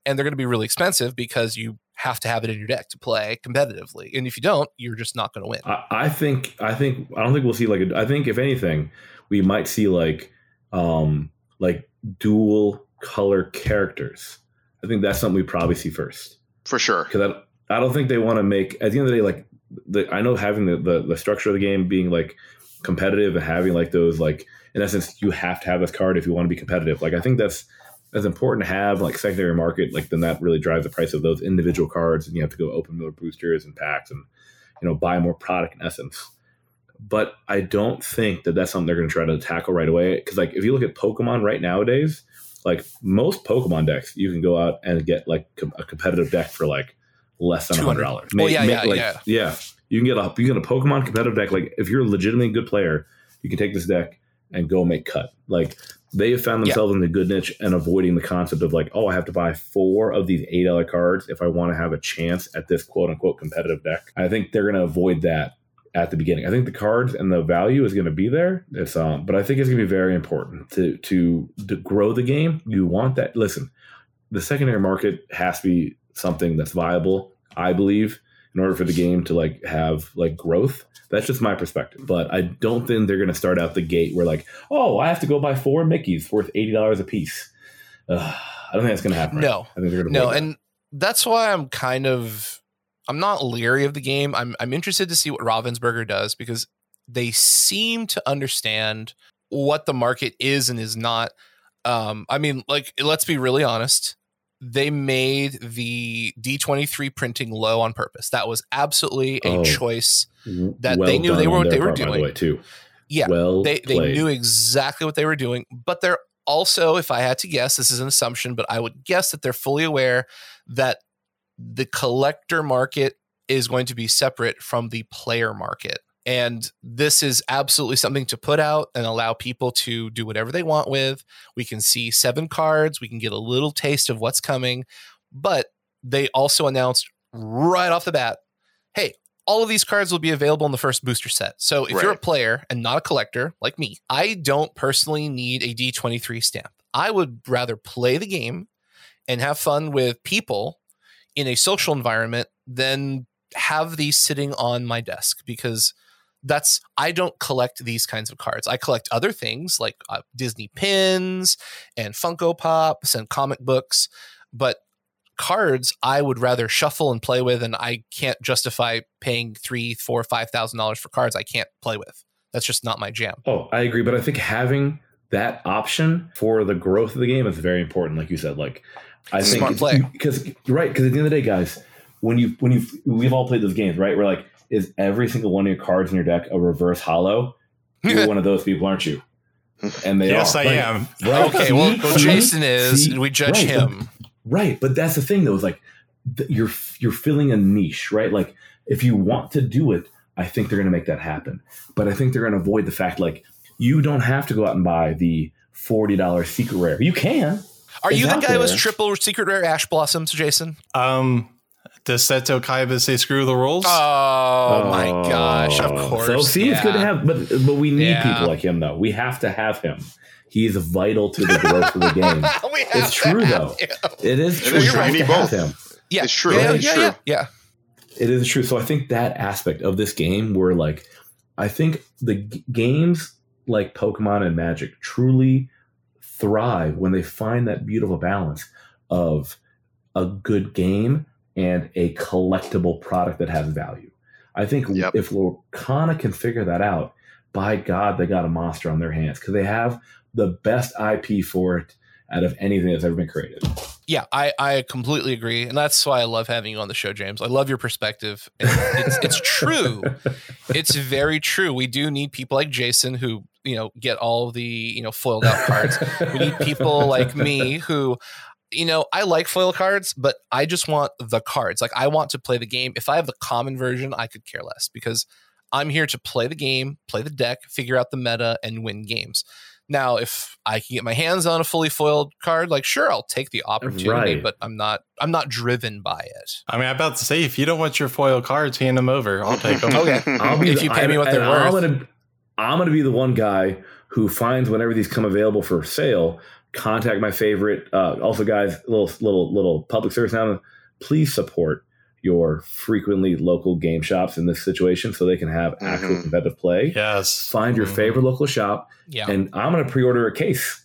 and they're going to be really expensive because you have to have it in your deck to play competitively and if you don't you're just not going to win I, I think I think I don't think we'll see like a, I think if anything we might see like um like dual color characters. I think that's something we probably see first For sure. because I, I don't think they want to make at the end of the day like the I know having the, the the structure of the game being like competitive and having like those like in essence you have to have this card if you want to be competitive. Like I think that's that's important to have like secondary market like then that really drives the price of those individual cards and you have to go open more boosters and packs and you know buy more product in essence but i don't think that that's something they're going to try to tackle right away because like if you look at pokemon right nowadays like most pokemon decks you can go out and get like com- a competitive deck for like less than $100 $200. Oh, yeah, yeah, like, yeah. yeah you can get a you can get a pokemon competitive deck like if you're a legitimately good player you can take this deck and go make cut like they have found Yeah. themselves in the good niche and avoiding the concept of like, oh, I have to buy four of these eight dollar cards if I want to have a chance at this quote unquote competitive deck. I think they're going to avoid that at the beginning. I think the cards and the value is going to be there. It's um, but I think it's going to be very important to to to grow the game. You want that. Listen, the secondary market has to be something that's viable. I believe in order for the game to like have like growth. That's just my perspective. But I don't think they're going to start out the gate where like, oh, I have to go buy four Mickeys worth eighty dollars a piece. Ugh, I don't think that's going to happen. right No. now. I think they're going to No, and that's why I'm kind of I'm not leery of the game. I'm I'm interested to see what Ravensburger does because they seem to understand what the market is and is not. Um, I mean, like let's be really honest. They made the D23 printing low on purpose. That was absolutely a Oh. choice. that they knew they were what they were part, by the doing. too. Yeah, well they they knew exactly what they were doing but they're also if i had to guess this is an assumption but i would guess that they're fully aware that the collector market is going to be separate from the player market. And this is absolutely something to put out and allow people to do whatever they want with. We can see seven cards. We can get a little taste of what's coming. But they also announced right off the bat hey all of these cards will be available in the first booster set. So if you're a player and not a collector like me, I don't personally need a D23 stamp. I would rather play the game and have fun with people in a social environment than have these sitting on my desk because that's I don't collect these kinds of cards. I collect other things like uh, Disney pins and Funko Pops and comic books, but cards I would rather shuffle and play with, and I can't justify paying three, four, five thousand dollars for cards I can't play with. That's just not my jam. Oh, I agree, but I think having that option for the growth of the game is very important. Like you said, like I think Smart play. because right because at the end of the day, guys, when you when you we've all played those games, right? We're like, is every single one of your cards in your deck a reverse hollow? You're one of those people, aren't you? And they yes, are. I Like, am. Right? okay, well, well Jason is. See? we judge Right, him. Right, but that's the thing though. Is like th- you're you're filling a niche, right? Like if you want to do it, I think they're going to make that happen. But I think they're going to avoid the fact like you don't have to go out and buy the forty dollars secret rare. You can. Are It's you the out guy who has triple secret rare ash blossoms, Jason? Um, does Seto Kaiba say screw the rules? Oh, my gosh! Of Oh. course. So see, it's good to have, but but we need Yeah. people like him though. We have to have him. He's vital to the growth of the game. We have It's true, have though. him. It is It true. is You true. have to need have both. him. Yeah, It's true. Yeah, It's yeah, true. yeah, yeah. It is true. So I think that aspect of this game, where like, I think the g- games like Pokemon and Magic truly thrive when they find that beautiful balance of a good game and a collectible product that has value. I think Yep. if Lorcana can figure that out, by God, they got a monster on their hands because they have the best IP for it out of anything that's ever been created. Yeah, I, I completely agree, and that's why I love having you on the show, James. I love your perspective. And It's it's true. It's very true. We do need people like Jason who you know get all the you know foiled out cards. We need people like me who, you know, I like foil cards, but I just want the cards. Like I want to play the game. If I have the common version, I could care less because I'm here to play the game, play the deck, figure out the meta, and win games. Now, if I can get my hands on a fully foiled card, like sure, I'll take the opportunity, Right. but I'm not I'm not driven by it. I mean, I'm about to say, if you don't want your foil cards, hand them over. I'll take them. Okay. I'll be If the- you pay me what and they're I'm worth. gonna I'm gonna be the one guy who finds whenever these come available for sale. Contact my favorite. Uh, also, guys, little little little public service announcement. Please support your frequently local game shops in this situation so they can have actual Mhm. competitive play. Yes. Find your Mhm. favorite local shop, Yeah. and I'm gonna pre-order a case.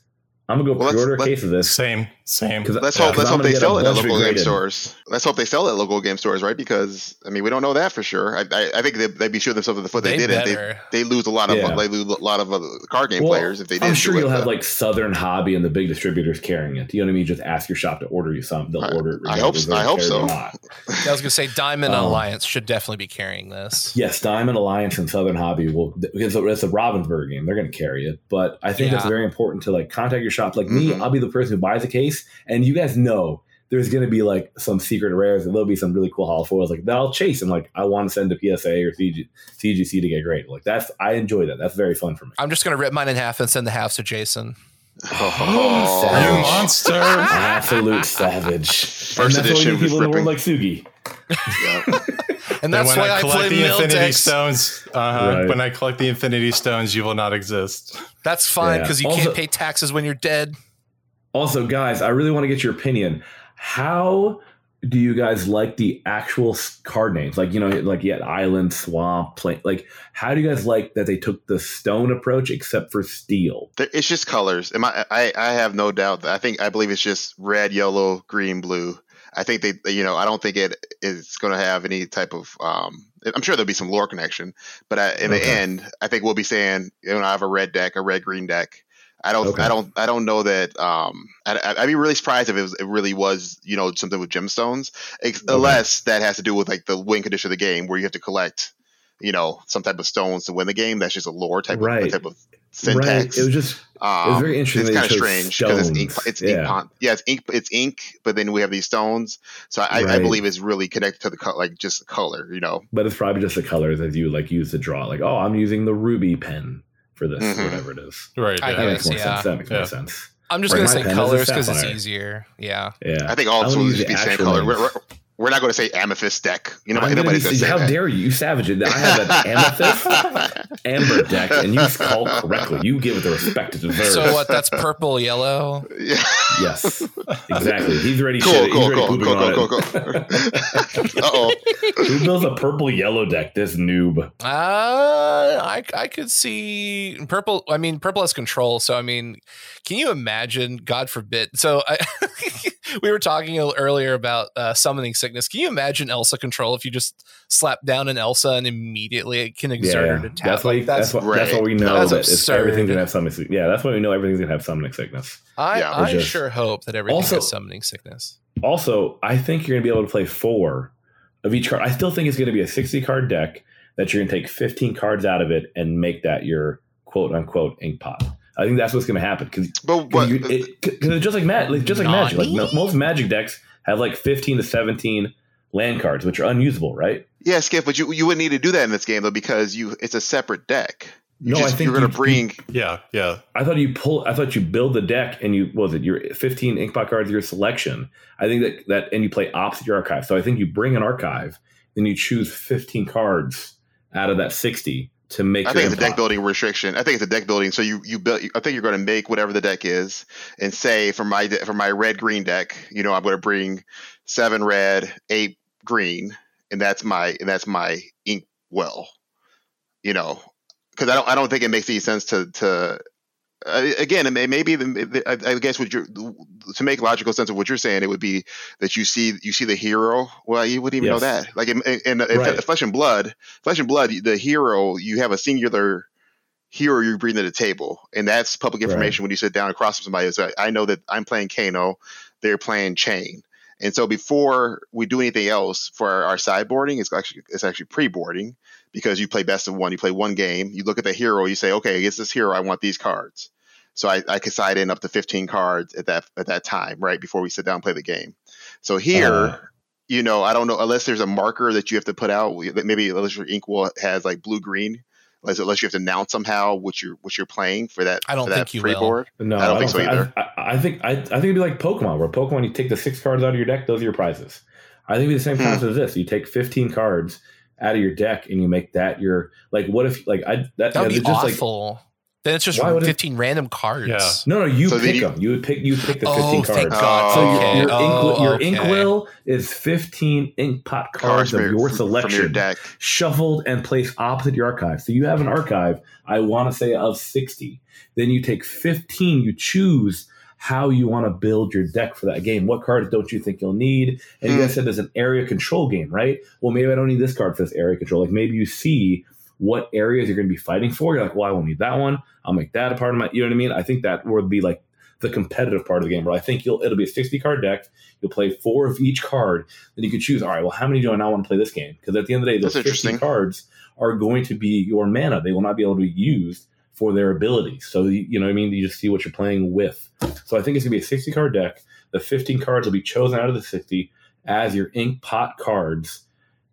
I'm gonna go Well, let's- pre-order a case of this. Same, same. 'Cause- Let's Yeah, hope. 'cause Let's hope they sell it at bunch local game stores. Let's hope they sell it at local game stores, right? Because I mean, we don't know that for sure. I, I, I think they, they'd be shooting themselves in the foot. They, They didn't. They, they lose a lot of Yeah. they lose a lot of other card game Well, players if they didn't. I'm sure do you'll have but- like Southern Hobby and the big distributors carrying it. You know what I mean? Just ask your shop to order you some. They'll I- order it. I hope so- I hope they carry it or so. not. I was gonna say Diamond Um, Alliance should definitely be carrying this. Yes, Diamond Alliance and Southern Hobby will because it's a Ravensburger game. They're going to carry it, but I think it's Yeah. very important to like contact your shop. Like me, Mhm. I'll be the person who buys a case, and you guys know there's going to be like some secret rares, and there'll be some really cool holofoils like that. I'll chase and like I want to send to PSA or CG, CGC to get graded. Like that's I enjoy that. That's very fun for me. I'm just gonna rip mine in half and send the halves to Jason. Oh, you monster! Absolute savage. First and that's why we edition need people in the ripping. world like Sugi. Yeah. And that's when why I I, collect play the Infinity Miltex. Stones, uh-huh, Right. when I collect the Infinity Stones, you will not exist. That's fine Yeah. because you Also- can't pay taxes when you're dead. Also, guys, I really want to get your opinion. How do you guys like the actual card names? Like, you know, like you had Island, Swamp, Play. Like, how do you guys like that they took the stone approach except for steel? It's just colors. Am I, I I have no doubt. That I think I believe it's just red, yellow, green, blue. I think they, you know, I don't think it is going to have any type of. um I'm sure there'll be some lore connection, but I, in the end, I think we'll be saying, you know, I have a red deck, a red green deck. I don't, Okay. I don't, I don't know that. Um, I, I'd be really surprised if it, was, it really was, you know, something with gemstones, ex- Okay. unless that has to do with like the win condition of the game, where you have to collect, you know, some type of stones to win the game. That's just a lore type Right. of type of syntax. Right. It was just Um, was very interesting It's kind of strange because it's ink. It's Yeah. ink. pon- Yeah, it's ink. It's ink. But then we have these stones. So I, I Right. believe it's really connected to the co- like just the color. You know. but it's probably just the colors as you like use to draw. Like, oh, I'm using the ruby pen for this, Mhm. whatever it is. Right. I That yeah. makes more yeah. sense. That makes Yeah. more sense. I'm just Right, gonna my say pen is a colors because it's easier. Yeah. Yeah. I think all I it's wanna supposed use to be the same color. We're, we're, we're not going to say amethyst deck. You know, I'm gonna nobody's be- going to say how that. dare you? You savage it. I have an amethyst amber deck, and you call correctly. You give it the respect it deserves. So what? That's purple, yellow. yeah. Yes, exactly. He's ready. Cool, shit. cool, He's cool, cool, cool, cool, cool. uh oh. Who builds a purple yellow deck? This noob. Uh, I I could see purple. I mean, purple has control. So I mean, can you imagine? God forbid. So I, we were talking a- earlier about uh, summoning sickness. Can you imagine Elsa control if you just slap down an Elsa and immediately it can exert her to tap? that's why. Like, That's, that's, what. That's right. why we know That's that it's, absurd. everything's gonna have summoning. sick- Yeah, that's why we know everything's gonna have summoning sickness. I Yeah, I just- sure hope that everything Also- has summoning sickness. Also, I think you're gonna be able to play four of each card. I still think it's gonna be a 60 card deck that you're gonna take 15 cards out of it and make that your quote unquote ink pot. I think that's what's gonna happen because But what? you, it, 'cause it's just like Mag, like, just like Magic. Like Nani? mo- most Magic decks have like 15 to 17 land cards, which are unusable, right? yeah, Skip. But you you wouldn't need to do that in this game though because you it's a separate deck. You No, just, I think you're going to bring. Yeah. Yeah. I thought you pull. I thought you build the deck and you what was it your 15 ink pot cards your selection. I think that that and you play opposite your archive. So I think you bring an archive, then you choose 15 cards out of that 60 to make. I think it's a deck building restriction. I think it's a deck building. So you you build. I think you're going to make whatever the deck is, and say for my de- for my red green deck, you know, I'm going to bring seven red, eight green, and that's my and that's my ink well. You know, because I don't I don't think it makes any sense to to. Uh, again, it may, maybe the, I, I guess what you're to make logical sense of what you're saying, it would be that you see you see the hero. Well, you wouldn't even know that. Like in, in, in, Right. Flesh and Blood, Flesh and Blood, the hero, you have a singular hero you bring to the table, and that's public Right. information when you sit down across from somebody. It's like, I know that I'm playing Kano, they're playing Chane, and so before we do anything else for our, our sideboarding, it's actually it's actually pre-boarding because you play best of one. You play one game, you look at the hero, you say, okay, against this hero, I want these cards. So I, I could side in up to 15 cards at that at that time, right before we sit down and play the game. So here, Uh, you know, I don't know unless there's a marker that you have to put out. Maybe unless your ink inkwell has like blue green, unless, unless you have to announce somehow what you're what you're playing for that. I don't for that think you free will. board. No, I don't think so either. I, I, I think I, I think it'd be like Pokemon, where Pokemon you take the six cards out of your deck, those are your prizes. I think it'd be the same Hmm. concept as this. You take 15 cards out of your deck and you make that your like. What if like I that, That would yeah, be just like awful. Then it's just Why would it- 15 random cards. Yeah. no no you So pick you- them. You would pick you pick the 15 Oh, cards. thank God. So Oh, your, your, ink, Oh, your okay. inkwell is 15 ink pot cards of your selection your deck. shuffled and placed opposite your archive. So you have an archive, I want to say, of 60. Then you take 15, you choose how you want to build your deck for that game. What cards don't you think you'll need? And you Hmm. guys said there's an area control game, right? Well, maybe I don't need this card for this area control. Like maybe you see what areas you're going to be fighting for. You're like, well, I won't need that one. I'll make that a part of my. You know what I mean? I think that would be like the competitive part of the game. Where I think you'll it'll be a 60 card deck. You'll play four of each card. Then you could choose. All right, well, how many do I now want to play this game? Because at the end of the day, those That's 50 cards are going to be your mana. They will not be able to be used for their abilities. So you you know what I mean. You just see what you're playing with. So I think it's gonna be a 60 card deck. The 15 cards will be chosen out of the 60 as your ink pot cards.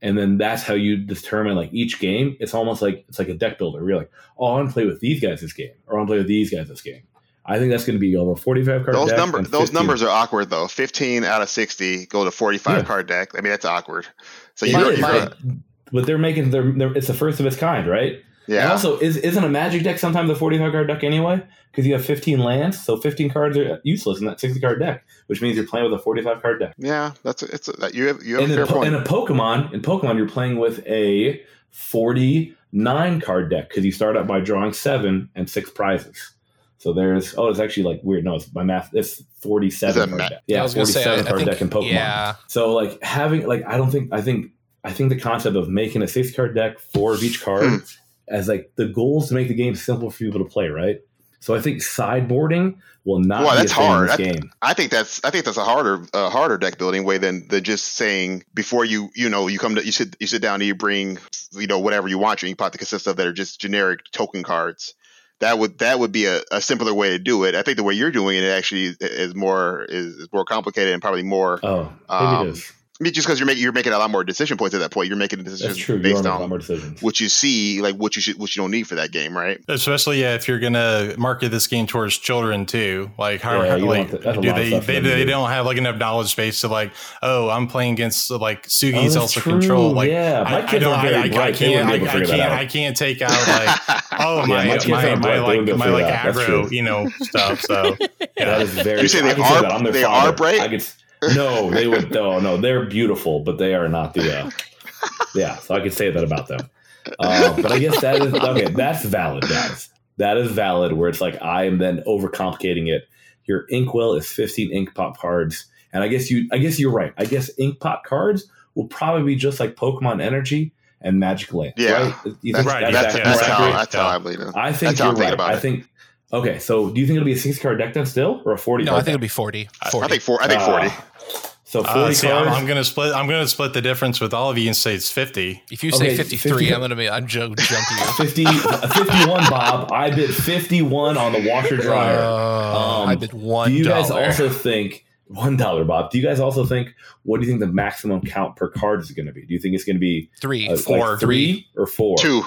And then that's how you determine like each game. It's almost like it's like a deck builder. Where you're like, oh, I want to play with these guys this game, or I want to play with these guys this game. I think that's going to be over 45 card. Those number those numbers are awkward though. Fifteen out of sixty go to forty five Yeah. card deck. I mean that's awkward. So you're, is, you're my- but, they're making their it's the first of its kind, right? And yeah. also, is isn't a magic deck sometimes a 45 card deck anyway? Because you have 15 lands, so 15 cards are useless in that 60 card deck, which means you're playing with a 45 card deck. Yeah, that's it's a, you have you have And a in, fair a, po- point. in a Pokemon, in Pokemon, you're playing with a 49 card deck because you start out by drawing seven and six prizes. So there's oh, it's actually like weird. No, it's my math. It's 47 card ma- deck. Yeah, I gonna say, 47 I- I card think- deck in Pokemon. Yeah, So like having like I don't think I think I think the concept of making a six card deck, four of each card, Hmm. As like the goal is to make the game simple for people to play, right? So I think sideboarding will not Well, be that's a thing in hard. this I- game. I think that's I think that's a harder a harder deck building way than the just saying before you you know you come to you sit you sit down and you bring you know whatever you want your ink pot to consist of that are just generic token cards. That would that would be a, a simpler way to do it. I think the way you're doing it actually is, more is, is more complicated and probably more. Oh, Um, it is. I mean, just because you're making you're making a lot more decision points at that point, you're making decisions That's true. You are based making a lot on more decisions. what you see, like what you should what you don't need for that game, right? Especially yeah, if you're gonna market this game towards children too, like how, Yeah, how- like want the- that's a do lot of they stuff they, for them to they do. don't have like enough knowledge base to like oh I'm playing against like Oh, Sugi's that's also true. control like yeah, my I, I kids don't are I, very I, I bright. They can't wouldn't I, be able to I can't. I can't take out like oh Yeah, my my my, my, like wouldn't be able my like figure that out. That's aggro you know stuff so That yeah is very. You say I they can say are- I'm they are bright? No, they would. No, no, they're beautiful, but they are not the. Uh, yeah, so I could say that about them. Uh, but I guess that is okay. That's valid, guys. That is valid. Where it's like I am then overcomplicating it. Your inkwell is 15 ink pot cards, and I guess you. I guess you're right. I guess ink pot cards will probably be just like Pokemon Energy and Magic Land. Yeah. right? You That's, think Right, that's, that's, yeah, how, I that's how I believe it. I think That's you're I'm right. about I think. Okay, so do you think it'll be a 60 card deck then still, or a 40? no, card I think deck? it'll be 40. I 40. think four. I think forty. Ah. so 40 uh, see, I'm. I'm gonna split I'm gonna split the difference with all of you and say it's 50 if you say Okay, 53, 50 I'm gonna be I'm jo- jump you. 50, 51, Bob. I bid 51 on the washer dryer. Uh, Um, I bid one do you guys also think one dollar, Bob? Do you guys also think what do you think the maximum count per card is going to be? Do you think it's going to be three, uh, like Four. three or four? Two.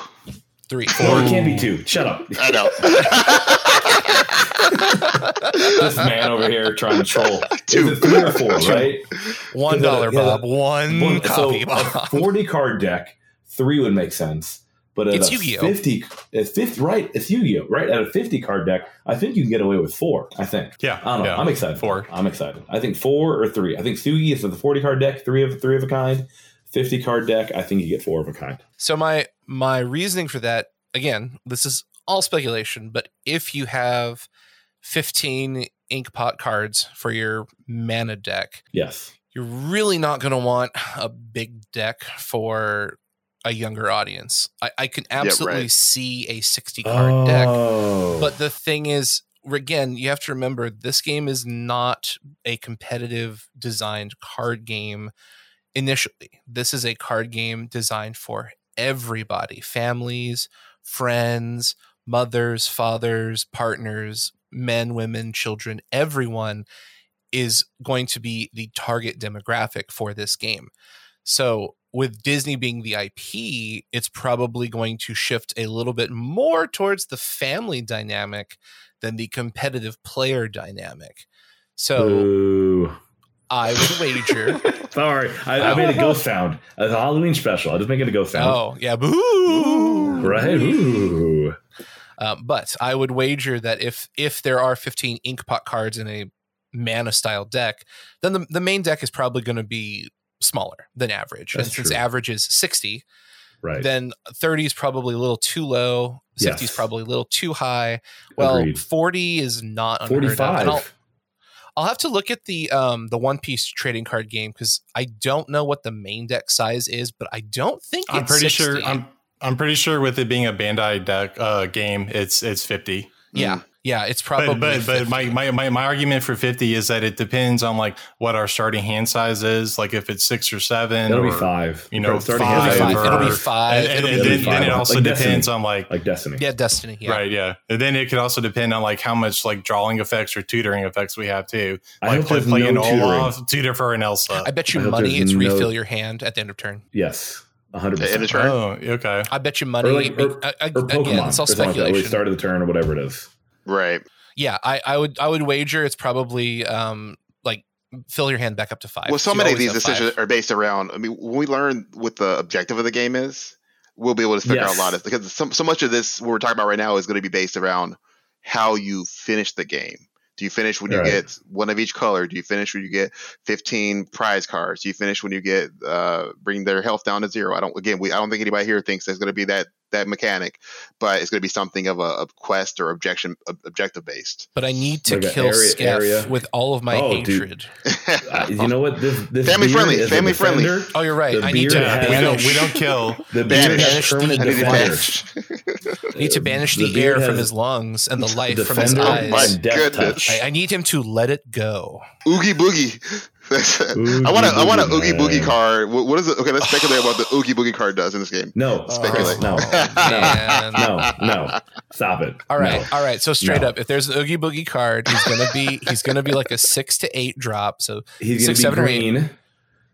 three, No, four. it can't be two. Shut up. I know. this man over here trying to troll. Two. Is it three or four? Right. One dollar, Yeah. Bob. One One- copy, so Bob. a 40 card deck, three would make sense. But at It's a Yu-Gi-Oh. 50, it's 50, right? It's Yu-Gi-Oh, right? At a 50 card deck, I think you can get away with four, I think. yeah I don't know. yeah. I'm excited. Four. I'm excited. I think four or three. I think Sugi is the 40 card deck, three of three of a kind. 50 card deck, I think you get four of a kind. So my my reasoning for that again, this is all speculation, but if you have 15 ink pot cards for your mana deck, Yes. you're really not going to want a big deck for a younger audience. I, I can absolutely right. see a 60 card deck, Oh. but the thing is, again, you have to remember this game is not a competitive designed card game initially. This is a card game designed for everybody families, friends, mothers, fathers, partners, men, women, children, everyone is going to be the target demographic for this game. So, with Disney being the IP, it's probably going to shift a little bit more towards the family dynamic than the competitive player dynamic. So, Ooh. I would wager. Sorry. I, I made a ghost sound. It's a Halloween special. I just making a ghost sound. oh, yeah. Boo! Right? Ooh. Um, but I would wager that if if there are 15 inkpot cards in a mana style deck, then the, the main deck is probably going to be smaller than average. That's and since true. average is 60, Right. then 30 is probably a little too low. 60 is probably a little too high. Well, Agreed. 40 is not unheard of. And I'll, 45. I'll have to look at the um the One Piece trading card game because I don't know what the main deck size is, but I don't think I'm it's pretty 60. sure. I'm I'm pretty sure with it being a Bandai deck uh, game, it's it's 50. yeah, yeah, it's probably. But but, but my, my my my argument for 50 is that it depends on like what our starting hand size is. Like if it's six or seven, It'll be five. You know, starting five, It'll be five. is It'll be five. And, and, It'll and be then, five. then it also Like depends Destiny. on like like Destiny. yeah, Destiny. Yeah. Right, yeah. And then it could also depend on like how much like drawing effects or tutoring effects we have too. I Like hope play, there's play an no tutoring. Olaf, tutor for an Elsa. I bet you hope money it's no- refill your hand at the end of turn. Yes, hundred End of percent. turn. Oh, okay. I bet you money. Or like or, uh, or Pokemon. again, it's all or something like that, where speculation. start of the turn or whatever it is. Right. yeah, I, I would I would wager it's probably um like fill your hand back up to five. Well, so many of these have five. decisions are based around. I mean, when we learn what the objective of the game is, we'll be able to figure Yes. out a lot of because so, so much of this what we're talking about right now is going to be based around how you finish the game. Do you finish when you Right. get one of each color? Do you finish when you get 15 prize cards? Do you finish when you get uh, bring their health down to zero? I don't. Again, we I don't think anybody here thinks there's going to be that that mechanic, but it's going to be something of a, a quest or objection ob- objective based. But I need to Like kill area- Skeff area. with all of my Oh, dude. hatred. Uh, you know what? This, this Family friendly, is family friendly. Oh, you're right. The I need to has- we don't banish, we don't kill. The beard Banish. has permanent I need to banish. need to banish The the, beard air from his lungs and the life from his Defender Oh my eyes. death goodness. touch. I, I need him to let it go. Oogie boogie. That's- Oogie I want to. I want an oogie boogie man. card. What, what is it? Okay, let's speculate about the oogie boogie card does in this game. No, Speculate. no, no, no, no. Stop it. All right, No. all right. So straight No. up, if there's an Oogie Boogie card, he's gonna be he's gonna be like a six to eight drop. So He's Six, gonna seven, or be eight. green.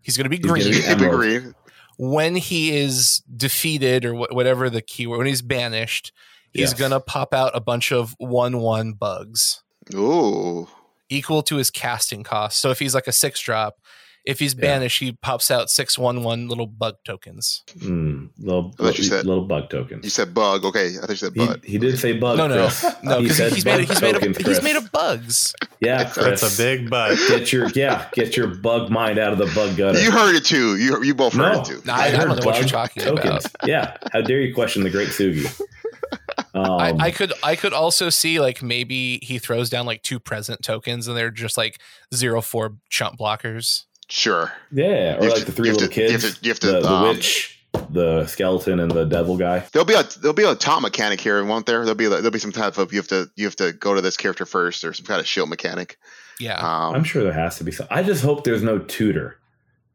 he's gonna be He's gonna green be Keep it Emerald. green. when he is defeated or wh- whatever the keyword. When he's banished, he's Yes. gonna pop out a bunch of one one bugs Ooh. Equal to his casting cost. So if he's like a six drop, if he's Yeah. banished, he pops out six one one little bug tokens. Mm, little, I thought you said- little bug tokens. You said bug. Okay, I think you said He, he did say bug. No, no, Chris. no, He because said he's made bug he's made of, he's made of bugs. Yeah, That's Chris. That's a big bug. Get your yeah, get your bug mind out of the bug gutter. You heard it too. You you both heard no, it too. Nah, I- I don't heard know what you're bug talking tokens. Yeah, how dare you question the great Sugi? Um, I, I could I could also see like maybe he throws down like two present tokens and they're just like zero four chump blockers. Sure. yeah, or you like to- the three little to- you have kids, to- you have to, the, the um, witch, the skeleton, and the devil guy. There'll be a there'll be a top mechanic here, won't there? There'll be there'll be some type of you have to you have to go to this character first, or some kind of shield mechanic. Yeah. Um, I'm sure there has to be some. I just hope there's no tutor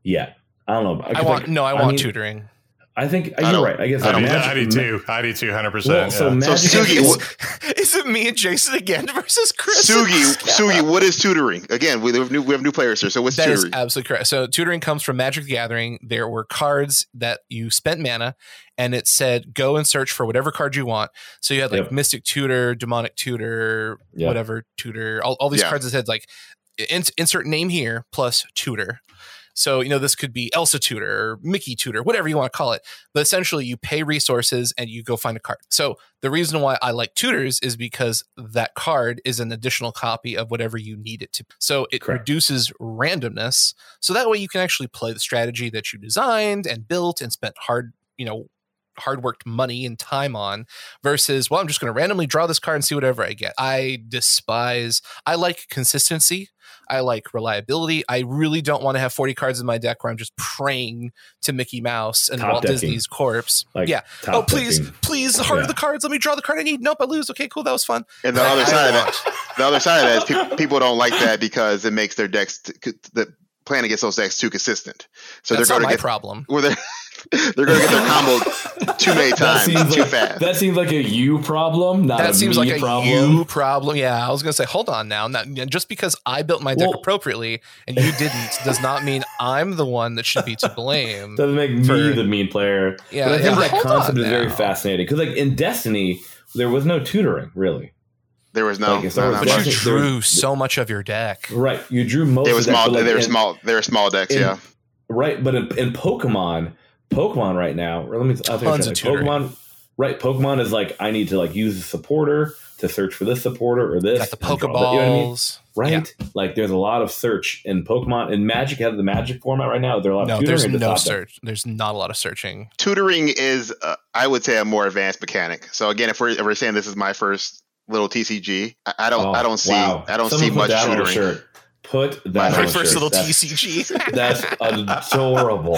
yet. I don't know. I want no, I want mean, tutoring. I think uh, I you're right. I guess I like don't- magic- I do too. I do too. Hundred Well, percent. so yeah. magic So, Sugi, is- what- Is it me and Jason again versus Chris? Sugi, Sugi, what is tutoring? Again, we have new we have new players here. So what's That is tutoring? absolutely correct. So tutoring comes from Magic the Gathering. There were cards that you spent mana, and it said go and search for whatever card you want. So you had like Yep. Mystic Tutor, Demonic Tutor, Yep. whatever tutor, all, all these Yeah. cards that said like insert name here plus tutor. So you know this could be Elsa Tutor or Mickey Tutor, whatever you want to call it. But essentially, you pay resources and you go find a card. So the reason why I like tutors is because that card is an additional copy of whatever you need it to. So it Correct. reduces randomness. So that way you can actually play the strategy that you designed and built and spent hard, you know, hard worked money and time on versus well i'm just going to randomly draw this card and see whatever i get. I despise i like consistency. I like reliability. I really don't want to have 40 cards in my deck where i'm just praying to mickey mouse and Top walt decking. disney's corpse. Like yeah. oh please decking. please the heart Yeah. the cards let me draw the card i need. Nope i lose. Okay cool that was fun. And the other side of that, the other side of that is people, people don't like that because it makes their decks t- the plan against those decks too consistent. So that's they're not going my to get problem. where they're they're going to get their combo too many That times, seems too like fast. that seems like a you problem, not that a seems me like a problem. you problem. Yeah, I was gonna say, hold on now. Not, just because I built my deck Well- appropriately and you didn't, does not mean I'm the one that should be to blame. Doesn't make for- me the mean player. Yeah, but I think yeah, that concept on is very fascinating because, like in Destiny, there was no tutoring really. There was no, Like, no, no, but no. you Wasn't drew so much of your deck. Right, you drew most. They were of that, small. but, like, They were in- small. They were small decks. in- yeah. Right, but in, in Pokemon, Pokemon right now, or let me. I'll Tons of tutoring. Pokemon. Right, Pokemon is like I need to like use a supporter to search for this supporter or this. Got the and draw that, you know I mean? Pokeballs. Right, Yeah. like there's a lot of search in Pokemon and Magic has the Magic format right now. There are a lot No, of tutoring there's no top deck. search. There's not a lot of searching. Tutoring is, uh, I would say, a more advanced mechanic. So again, if we're if we're saying this is my first little TCG, I, I don't Oh, I don't see wow. I don't Someone see much that on a tutoring. Put that My on My first shirt. little That's- TCG. That's adorable.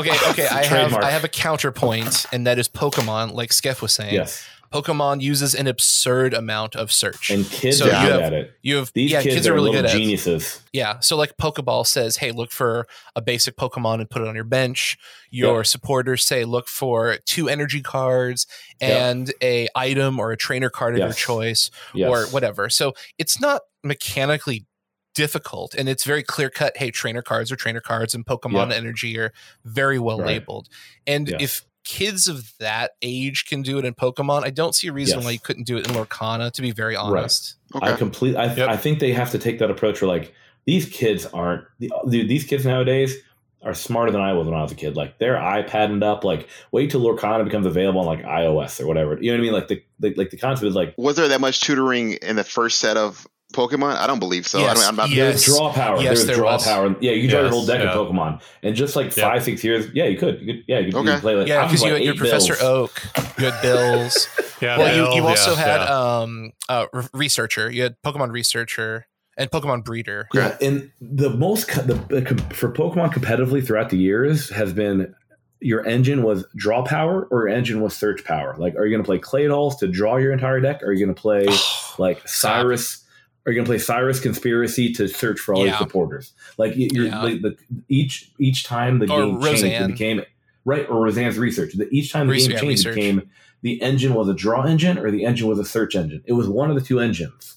Okay, okay. I have I have a counterpoint, and that is Pokemon. Like Skeff was saying, Yes, Pokemon uses an absurd amount of search. and kids So are good at it. you have These yeah, kids, kids, are, are really good at it. geniuses. Yeah. So like Pokeball says, hey, look for a basic Pokemon and put it on your bench. Your Yep. supporters say look for two energy cards Yep. and a item or a trainer card of your choice Yes. or whatever. So it's not mechanically difficult and it's very clear cut. Hey, trainer cards are trainer cards and Pokemon Yep. energy are very well Right. labeled. And Yes. if kids of that age can do it in Pokemon, I don't see a reason Yes. why you couldn't do it in Lorcana, to be very honest. Okay. I complete. I, Yep. I think they have to take that approach where like these kids aren't. the- Dude, these kids nowadays are smarter than I was when I was a kid. Like they're iPading up. Like wait till Lorcana becomes available on like iOS or whatever. You know what I mean? Like the, the like the concept is like Was there that much tutoring in the first set of Pokemon? I don't believe so. I Yes, don't, I'm not, yes. there's draw power. Yes, there's there draw was. power. Yeah, you can draw your Yes, whole deck yeah. of Pokemon. And just like Yeah. five, six years, yeah, you could. You could yeah, you could, you Okay. could play like Yeah, because you like had your eight Professor bills. Oak, you had Bills. Yeah, well, you, you also yeah, had yeah. um uh researcher. You had Pokemon researcher and Pokemon breeder. Yeah, and the most co- the, the com- for Pokemon competitively throughout the years has been your engine was draw power or your engine was search power. Like, are you going to play Claydols to draw your entire deck? Or are you going to play like Cyrus? Are you going to play Cyrus Conspiracy to search for all Yeah. your supporters? Like, you- you're, Yeah. like the, each each time the Or game changed, Rosanne. it became right or Rosanne's research. The, each time the game yeah, changed, it became the engine was a draw engine or the engine was a search engine. It was one of the two engines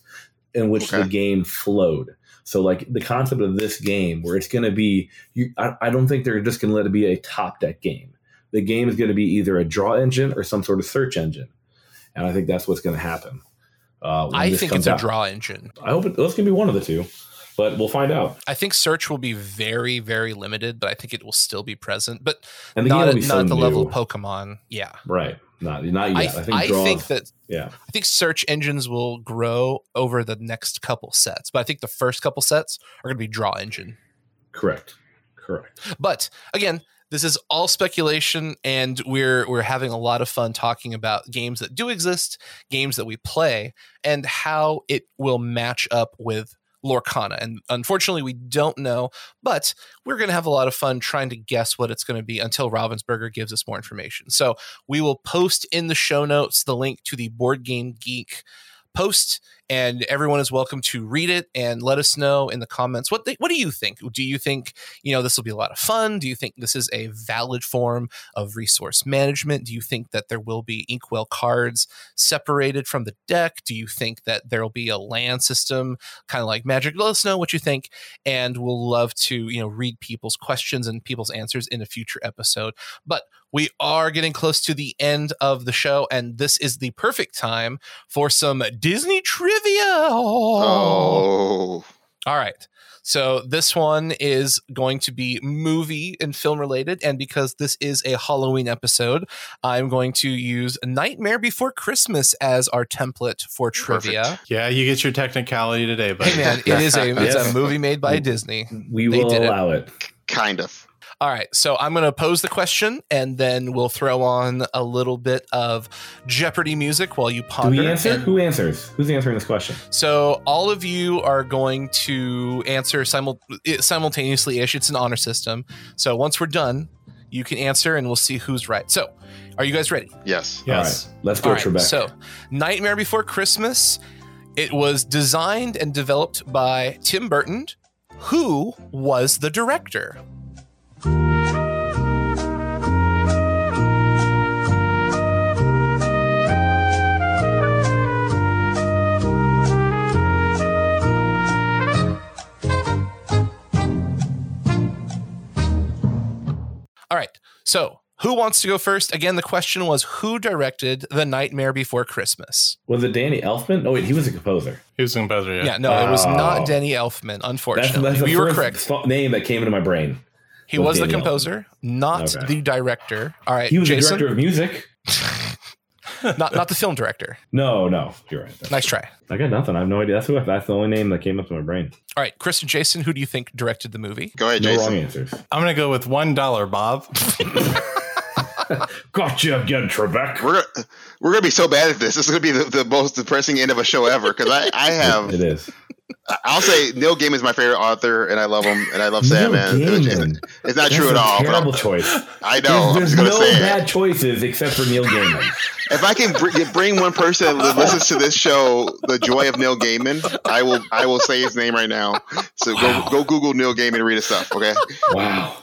in which the game flowed. So like the concept of this game where it's going to be, you, I, I don't think they're just going to let it be a top deck game. The game is going to be either a draw engine or some sort of search engine, and I think that's what's going to happen. Uh, I think it's a draw engine. I hope it, that's going to be one of the two, but we'll find out. I think search will be very, very limited, but I think it will still be present. But not game at, will be not at the new. level of Pokemon. Yeah. right? Not not I, yet. I, think I draws. think that yeah, I think search engines will grow over the next couple sets, but I think the first couple sets are going to be draw engine. correct, correct. But again, this is all speculation, and we're we're having a lot of fun talking about games that do exist, games that we play, and how it will match up with Lorcana. And unfortunately, we don't know, but we're going to have a lot of fun trying to guess what it's going to be until Ravensburger gives us more information. So we will post in the show notes the link to the Board Game Geek post and everyone is welcome to read it and let us know in the comments what they, what do you think? Do you think you know this will be a lot of fun? Do you think this is a valid form of resource management? Do you think that there will be inkwell cards separated from the deck? Do you think that there will be a land system kind of like magic? Let us know what you think and we'll love to you know read people's questions and people's answers in a future episode. But we are getting close to the end of the show and this is the perfect time for some disney trivia Oh, all right. So this one is going to be movie and film related. And because this is a Halloween episode, I'm going to use Nightmare Before Christmas as our template for trivia. Perfect. yeah, you get your technicality today, but Hey man, it is a it's a movie made by Disney. We They will did it. allow it. kind of. All right, so I'm going to pose the question, and then we'll throw on a little bit of Jeopardy music while you Do ponder. we answer? and- Who answers? Who's answering this question? So all of you are going to answer simul- simultaneously ish. It's an honor system. So once we're done, you can answer and we'll see who's right. So are you guys ready? Yes. yes. All right, let's go, All right, Trebek. So Nightmare Before Christmas, it was designed and developed by Tim Burton. Who was the director? Who wants to go first? Again, the question was who directed The Nightmare Before Christmas? was it Danny Elfman? Oh wait, he was a composer. He was a composer, yeah. Yeah, no, it was Oh. not Danny Elfman, unfortunately. that's the you were correct. name that came into my brain. He was was the Danny Elfman. composer, not Okay. the director. All right, He was Jason, the director of music. not not the film director. No, no, you're right. That's- Nice try. I got nothing. I have no idea. That's what, that's the only name that came up to my brain. All right, Chris and Jason, who do you think directed the movie? Go ahead, No Jason. wrong answers. I'm going to go with $1, Bob. Gotcha again, Trebek. We're gonna, we're gonna be so bad at this. This is gonna be the, the most depressing end of a show ever because I I have It is. I- I'll say Neil Gaiman is my favorite author, and I love him, and I love Neil Sandman. It's, not That's true at all. but Terrible I'm- choice. I know. I'm There's no say it. bad choices except for Neil Gaiman. If I can br- bring one person that listens to this show, the joy of Neil Gaiman, I will. I will say his name right now. So Wow. go go Google Neil Gaiman and read his stuff. Okay. Wow,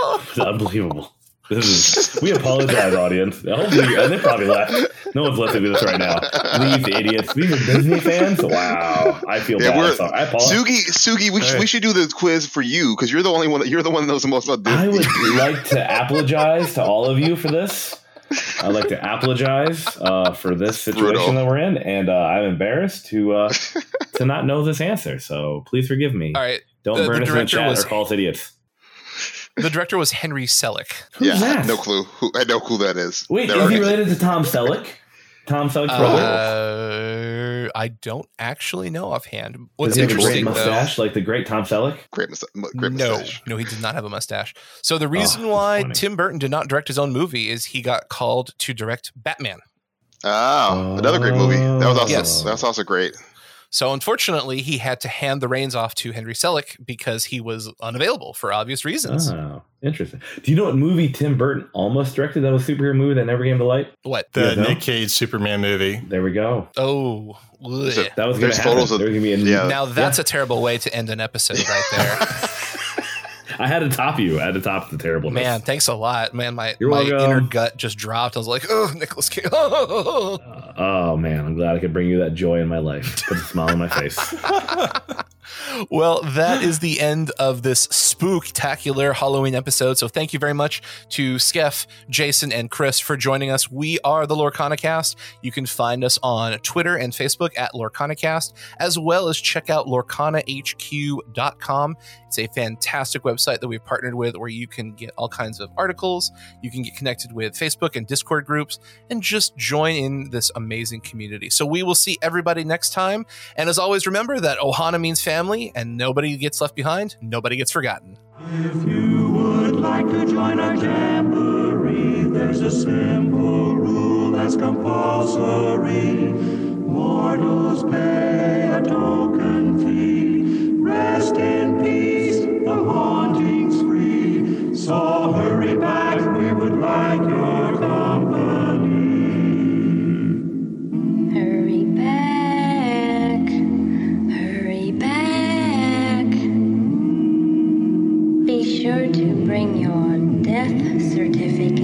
it's unbelievable. This is. We apologize, audience. Hopefully, uh, they probably left. No one's listening to this right now. These idiots. These are Disney fans. Wow, I feel Yeah, bad. we're- So I apologize. Sugi, Sugi, we, should we should do the quiz for you because you're the only one. That, you're the one that knows the most about Disney. I would like to apologize to all of you for this. I'd like to apologize uh, for this situation Brutal. that we're in, and uh, I'm embarrassed to uh, to not know this answer. So please forgive me. All right. Don't the- the burn us in the chat was- or call us idiots. The director was Henry Selick. Who's yeah, that? no clue. Who, I know who that is. Wait, Never is he of it. related to Tom Selleck? Tom Selleck's brother? Uh, I don't actually know offhand. What's Does he have a great interesting though? mustache like the great Tom Selleck? Great, mus- great no, mustache. no, he did not have a mustache. So the reason that's why funny. Tim Burton did not direct his own movie is he got called to direct Batman. Oh, another great movie. That was also Yes. that was also great. So unfortunately, he had to hand the reins off to Henry Selick because he was unavailable for obvious reasons. Oh, interesting. Do you know what movie Tim Burton almost directed that was a superhero movie that never came to light? What? The Yeah, no? Nick Cage Superman movie. There we go. Oh, There's. That was going There's to happen. photos of- There's going to be a yeah. now that's a terrible way to end an episode right there. I had to top you. I had to top the terribleness. Man, thanks a lot. Man, my, You're my welcome. inner gut just dropped. I was like, oh, Nicholas Cage. Oh Oh, man, I'm glad I could bring you that joy in my life. Put a smile on my face. well, that is the end of this spooktacular Halloween episode. So thank you very much to Skeff, Jason, and Chris for joining us. We are the Lorcanacast. You can find us on Twitter and Facebook at Lorcanacast, as well as check out lorcanahq.com. It's a fantastic website that we've partnered with where you can get all kinds of articles. You can get connected with Facebook and Discord groups and just join in this amazing community. So we will see everybody next time. And as always, remember that Ohana means family and nobody gets left behind, nobody gets forgotten. If you would like to join our jamboree, there's a simple rule that's compulsory. Mortals pay a token fee. Rest in peace, the haunting's free. So hurry back, we would like your death certificate